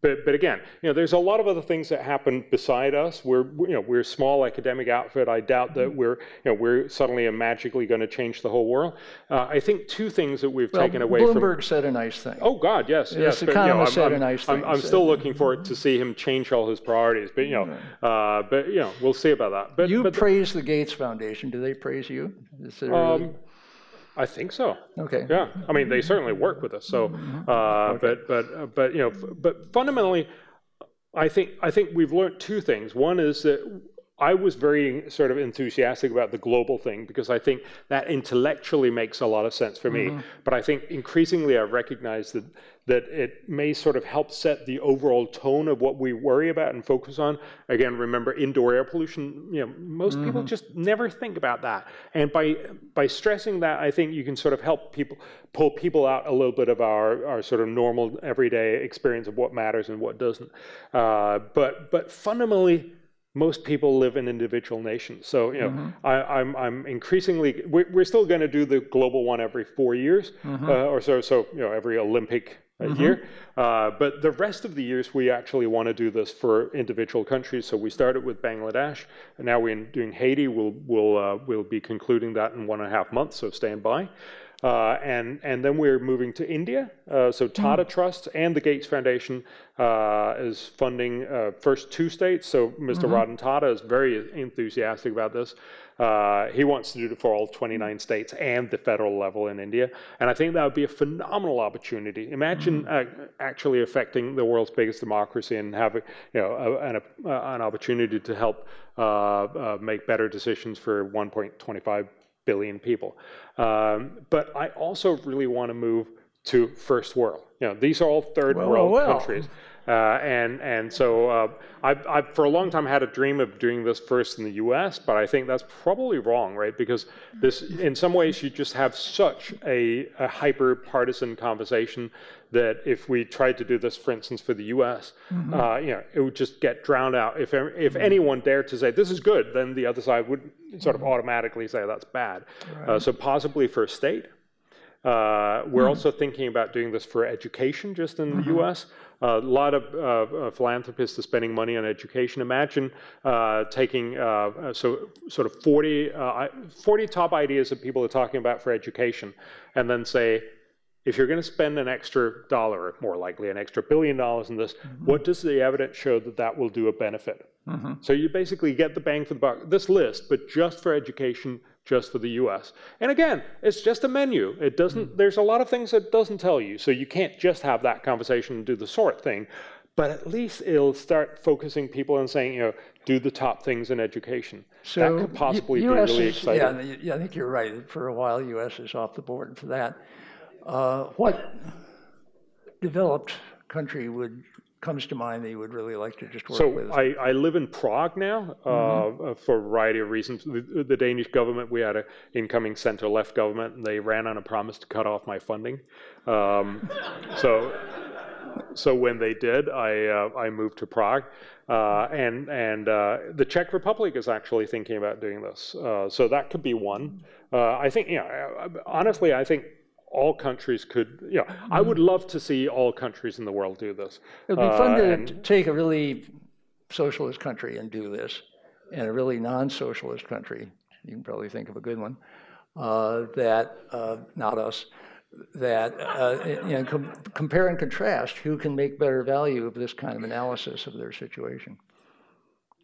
but but again, you know, there's a lot of other things that happen beside us. We're you know we're a small academic outfit. I doubt that we're you know we're suddenly and magically going to change the whole world. Uh, I think two things that we've well, taken away Bloomberg from Bloomberg said a nice thing. Oh God, yes, yes. But, you know, I'm, said I'm, a nice thing. I'm, I'm still looking forward to see him change all his priorities. But you know, uh, but you know, we'll see about that. But you but praise the, the Gates Foundation. Do they praise you? Um, I think so. Okay. Yeah. I mean, they certainly work with us. So, mm-hmm. uh, okay. but but but you know, but fundamentally, I think I think we've learned two things. One is that I was very sort of enthusiastic about the global thing because I think that intellectually makes a lot of sense for me. Mm-hmm. But I think increasingly I've recognized that that it may sort of help set the overall tone of what we worry about and focus on. Again, remember indoor air pollution. You know, most mm-hmm. people just never think about that. And by by stressing that, I think you can sort of help people pull people out a little bit of our our sort of normal everyday experience of what matters and what doesn't. Uh, but but fundamentally most people live in individual nations. So, you know, mm-hmm. I, am I'm, I'm increasingly, we're, we're still going to do the global one every four years mm-hmm. uh, or so, so, you know, every Olympic uh, mm-hmm. year. Uh, but the rest of the years, we actually want to do this for individual countries. So we started with Bangladesh, and now we're doing Haiti. We'll, we'll, uh, we'll be concluding that in one and a half months, so stand by. Uh, and, and then we're moving to India. Uh, so Tata mm. Trust and the Gates Foundation uh, is funding uh, first two states. So mister mm-hmm. Tata is very enthusiastic about this. Uh, he wants to do it for all 29 states and the federal level in India. And I think that would be a phenomenal opportunity. Imagine mm-hmm. actually affecting the world's biggest democracy and having you know, a, an, a, an opportunity to help make better decisions for 1.25 billion people. Um, but I also really want to move to first world. You know, these are all third well, world well. countries. Uh, and and so uh, I've, I've, for a long time had a dream of doing this first in the U.S., but I think that's probably wrong, right? Because this, in some ways, you just have such a, a hyper partisan conversation that if we tried to do this, for instance, for the U.S., mm-hmm. uh, you know, it would just get drowned out. If if mm-hmm. anyone dared to say this is good, then the other side would sort of mm-hmm. automatically say that's bad. Right. Uh, so possibly for a state. Uh, we're mm. also thinking about doing this for education just in mm-hmm. the US. a lot of uh, uh, philanthropists are spending money on education. Imagine uh, taking uh, so sort of 40, 40 top ideas that people are talking about for education and then say, if you're going to spend an extra dollar, or more likely an extra billion dollars in this, mm-hmm. what does the evidence show that that will do a benefit? Mm-hmm. So you basically get the bang for the buck. This list, but just for education, just for the U.S. And again, it's just a menu. It doesn't. Mm-hmm. There's a lot of things it doesn't tell you. So you can't just have that conversation and do the sort thing. But at least it'll start focusing people and saying, you know, do the top things in education. So that could possibly be really is, exciting. Yeah, I think you're right. For a while, U.S. is off the board for that. Uh, what developed country would comes to mind that you would really like to just work so with? So I, I, live in Prague now uh, mm-hmm. for a variety of reasons. The, the, Danish government, we had an incoming center-left government, and they ran on a promise to cut off my funding. Um, so, so when they did, I uh, I moved to Prague, uh, and and uh, the Czech Republic is actually thinking about doing this. Uh, so that could be one. Uh, I think, you know, honestly, I think all countries could, you know, mm-hmm. I would love to see all countries in the world do this. It would be fun uh, to and, take a really socialist country and do this, and a really non-socialist country. You can probably think of a good one uh, that uh, not us. That uh, you know, com- compare and contrast who can make better value of this kind of analysis of their situation.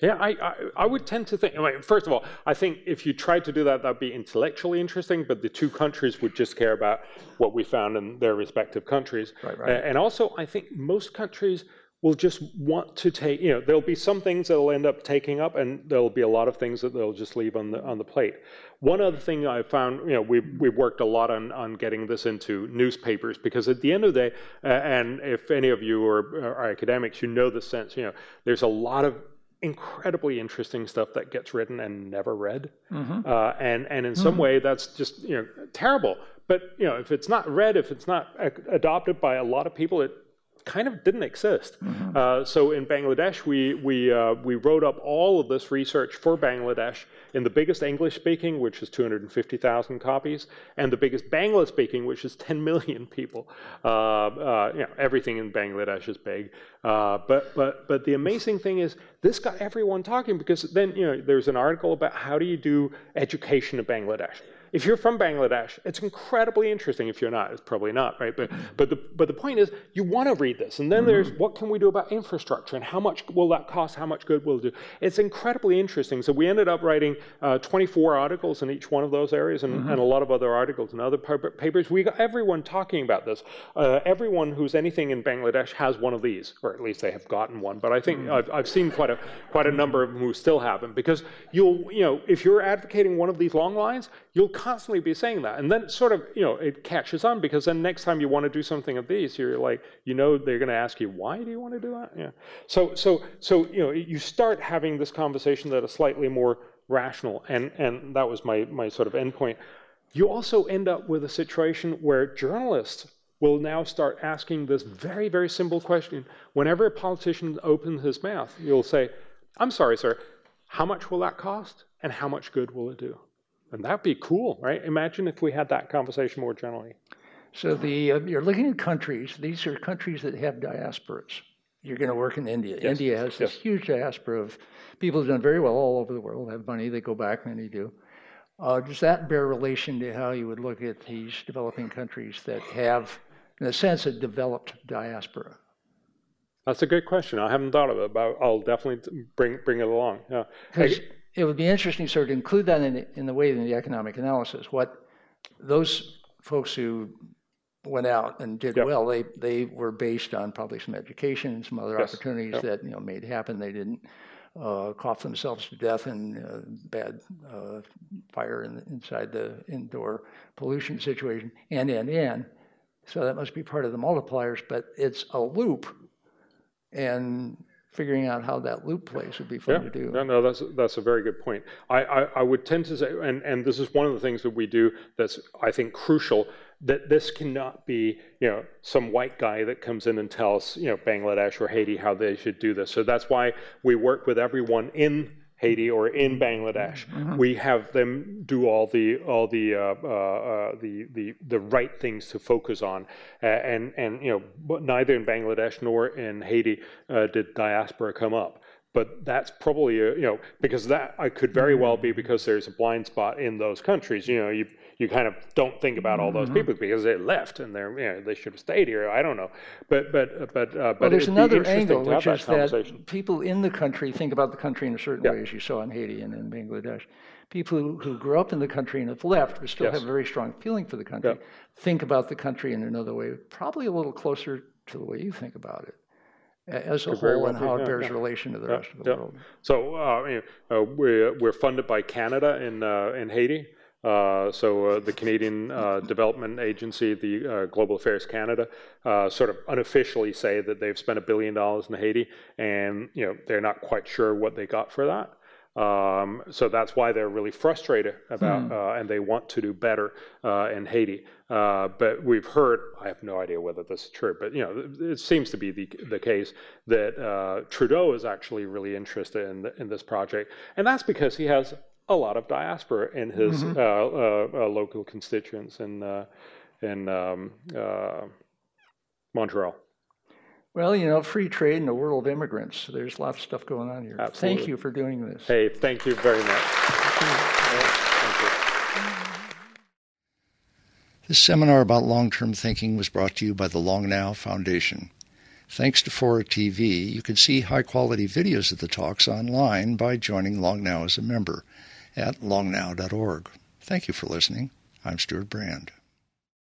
Yeah, I, I, I, would tend to think, I mean, first of all, I think if you tried to do that, that'd be intellectually interesting, but the two countries would just care about what we found in their respective countries. Right, right. And also, I think most countries will just want to take, you know, there'll be some things that'll end up taking up, and there'll be a lot of things that they'll just leave on the on the plate. One other thing I found, you know, we we've worked a lot on on getting this into newspapers because at the end of the day, uh, and if any of you are, are academics, you know the sense, you know, there's a lot of incredibly interesting stuff that gets written and never read. Mm-hmm. Uh, and, and in some mm-hmm. way, that's just you know terrible. But you know, if it's not read, if it's not adopted by a lot of people, it kind of didn't exist. Mm-hmm. Uh, so in Bangladesh, we we uh, we wrote up all of this research for Bangladesh in the biggest English speaking, which is 250,000 copies, and the biggest Bangla speaking, which is 10 million people. Uh, uh, you know, everything in Bangladesh is big. Uh, but but but the amazing thing is this got everyone talking because then you know there's an article about how do you do education in Bangladesh. If you're from Bangladesh, it's incredibly interesting. If you're not, it's probably not, right? But, but, the, but the point is, you want to read this. And then mm-hmm. there's what can we do about infrastructure and how much will that cost? How much good will it do? It's incredibly interesting. So we ended up writing uh, 24 articles in each one of those areas and, mm-hmm. and, a lot of other articles and other papers. We got everyone talking about this. Uh, everyone who's anything in Bangladesh has one of these, or at least they have gotten one. But I think mm-hmm. I've, I've seen quite a, quite a number of them who still have them because you'll, you know, if you're advocating one of these long lines, you'll constantly be saying that. And then sort of, you know, it catches on because then next time you want to do something of these, you're like, you know, they're going to ask you, why do you want to do that? Yeah. So, so, so, you know, you start having this conversation that is slightly more rational. And, and that was my, my sort of endpoint. You also end up with a situation where journalists will now start asking this very, very simple question. Whenever a politician opens his mouth, you'll say, I'm sorry, sir, how much will that cost? And how much good will it do? And that'd be cool, right? Imagine if we had that conversation more generally. So the uh, you're looking at countries. These are countries that have diasporas. You're going to work in India. Yes. India has this yes. huge diaspora of people who've done very well all over the world, have money, they go back, many do. Uh, does that bear relation to how you would look at these developing countries that have, in a sense, a developed diaspora? That's a good question. I haven't thought of it, but I'll definitely bring bring it along. Yeah it would be interesting sort of to include that in the, in the way in the economic analysis. What those folks who went out and did yep. well, they they were based on probably some education and some other yes. opportunities yep. that you know made happen. They didn't uh, cough themselves to death in uh, bad uh, fire in, inside the indoor pollution situation, and and and. So that must be part of the multipliers, but it's a loop, and figuring out how that loop plays would be fun yeah. to do. No, no, that's that's a very good point. I, I, I, would tend to say, and, and this is one of the things that we do that's I think crucial that this cannot be you know some white guy that comes in and tells you know Bangladesh or Haiti how they should do this. So that's why we work with everyone in Haiti or in Bangladesh. Mm-hmm. We have them do all the all the uh, uh, uh, the the the right things to focus on, uh, and and you know neither in Bangladesh nor in Haiti uh, did diaspora come up. But that's probably a, you know because that I could very well be because there's a blind spot in those countries. You know you you kind of don't think about all those mm-hmm. people because they left and they're you know they should have stayed here. I don't know, but but but uh, but well, there's another angle, which is that people in the country think about the country in a certain way, as you saw in Haiti and in Bangladesh. People who, who grew up in the country and have left, but still yes. have a very strong feeling for the country, think about the country in another way, probably a little closer to the way you think about it as a whole and how it bears yeah. relation to the yeah, rest of the yeah. world. So uh, you know, uh, we're, we're funded by Canada in, uh, in Haiti. Uh, so uh, the Canadian uh, Development Agency, the uh, Global Affairs Canada, uh, sort of unofficially say that they've spent a billion dollars in Haiti, and you know they're not quite sure what they got for that. Um, so that's why they're really frustrated about, hmm. and they want to do better in Haiti. but we've heard, I have no idea whether this is true, but you know, it seems to be the the case that Trudeau is actually really interested in the, in this project, and that's because he has a lot of diaspora in his mm-hmm. uh, uh, uh local constituents in uh, in um, uh, Montreal. Well, you know, free trade in a world of immigrants. There's lots of stuff going on here. Absolutely. Thank you for doing this. Hey, thank you very much. This seminar about long term thinking was brought to you by the Long Now Foundation. Thanks to Fora TV, you can see high quality videos of the talks online by joining Long Now as a member at longnow.org. Thank you for listening. I'm Stewart Brand.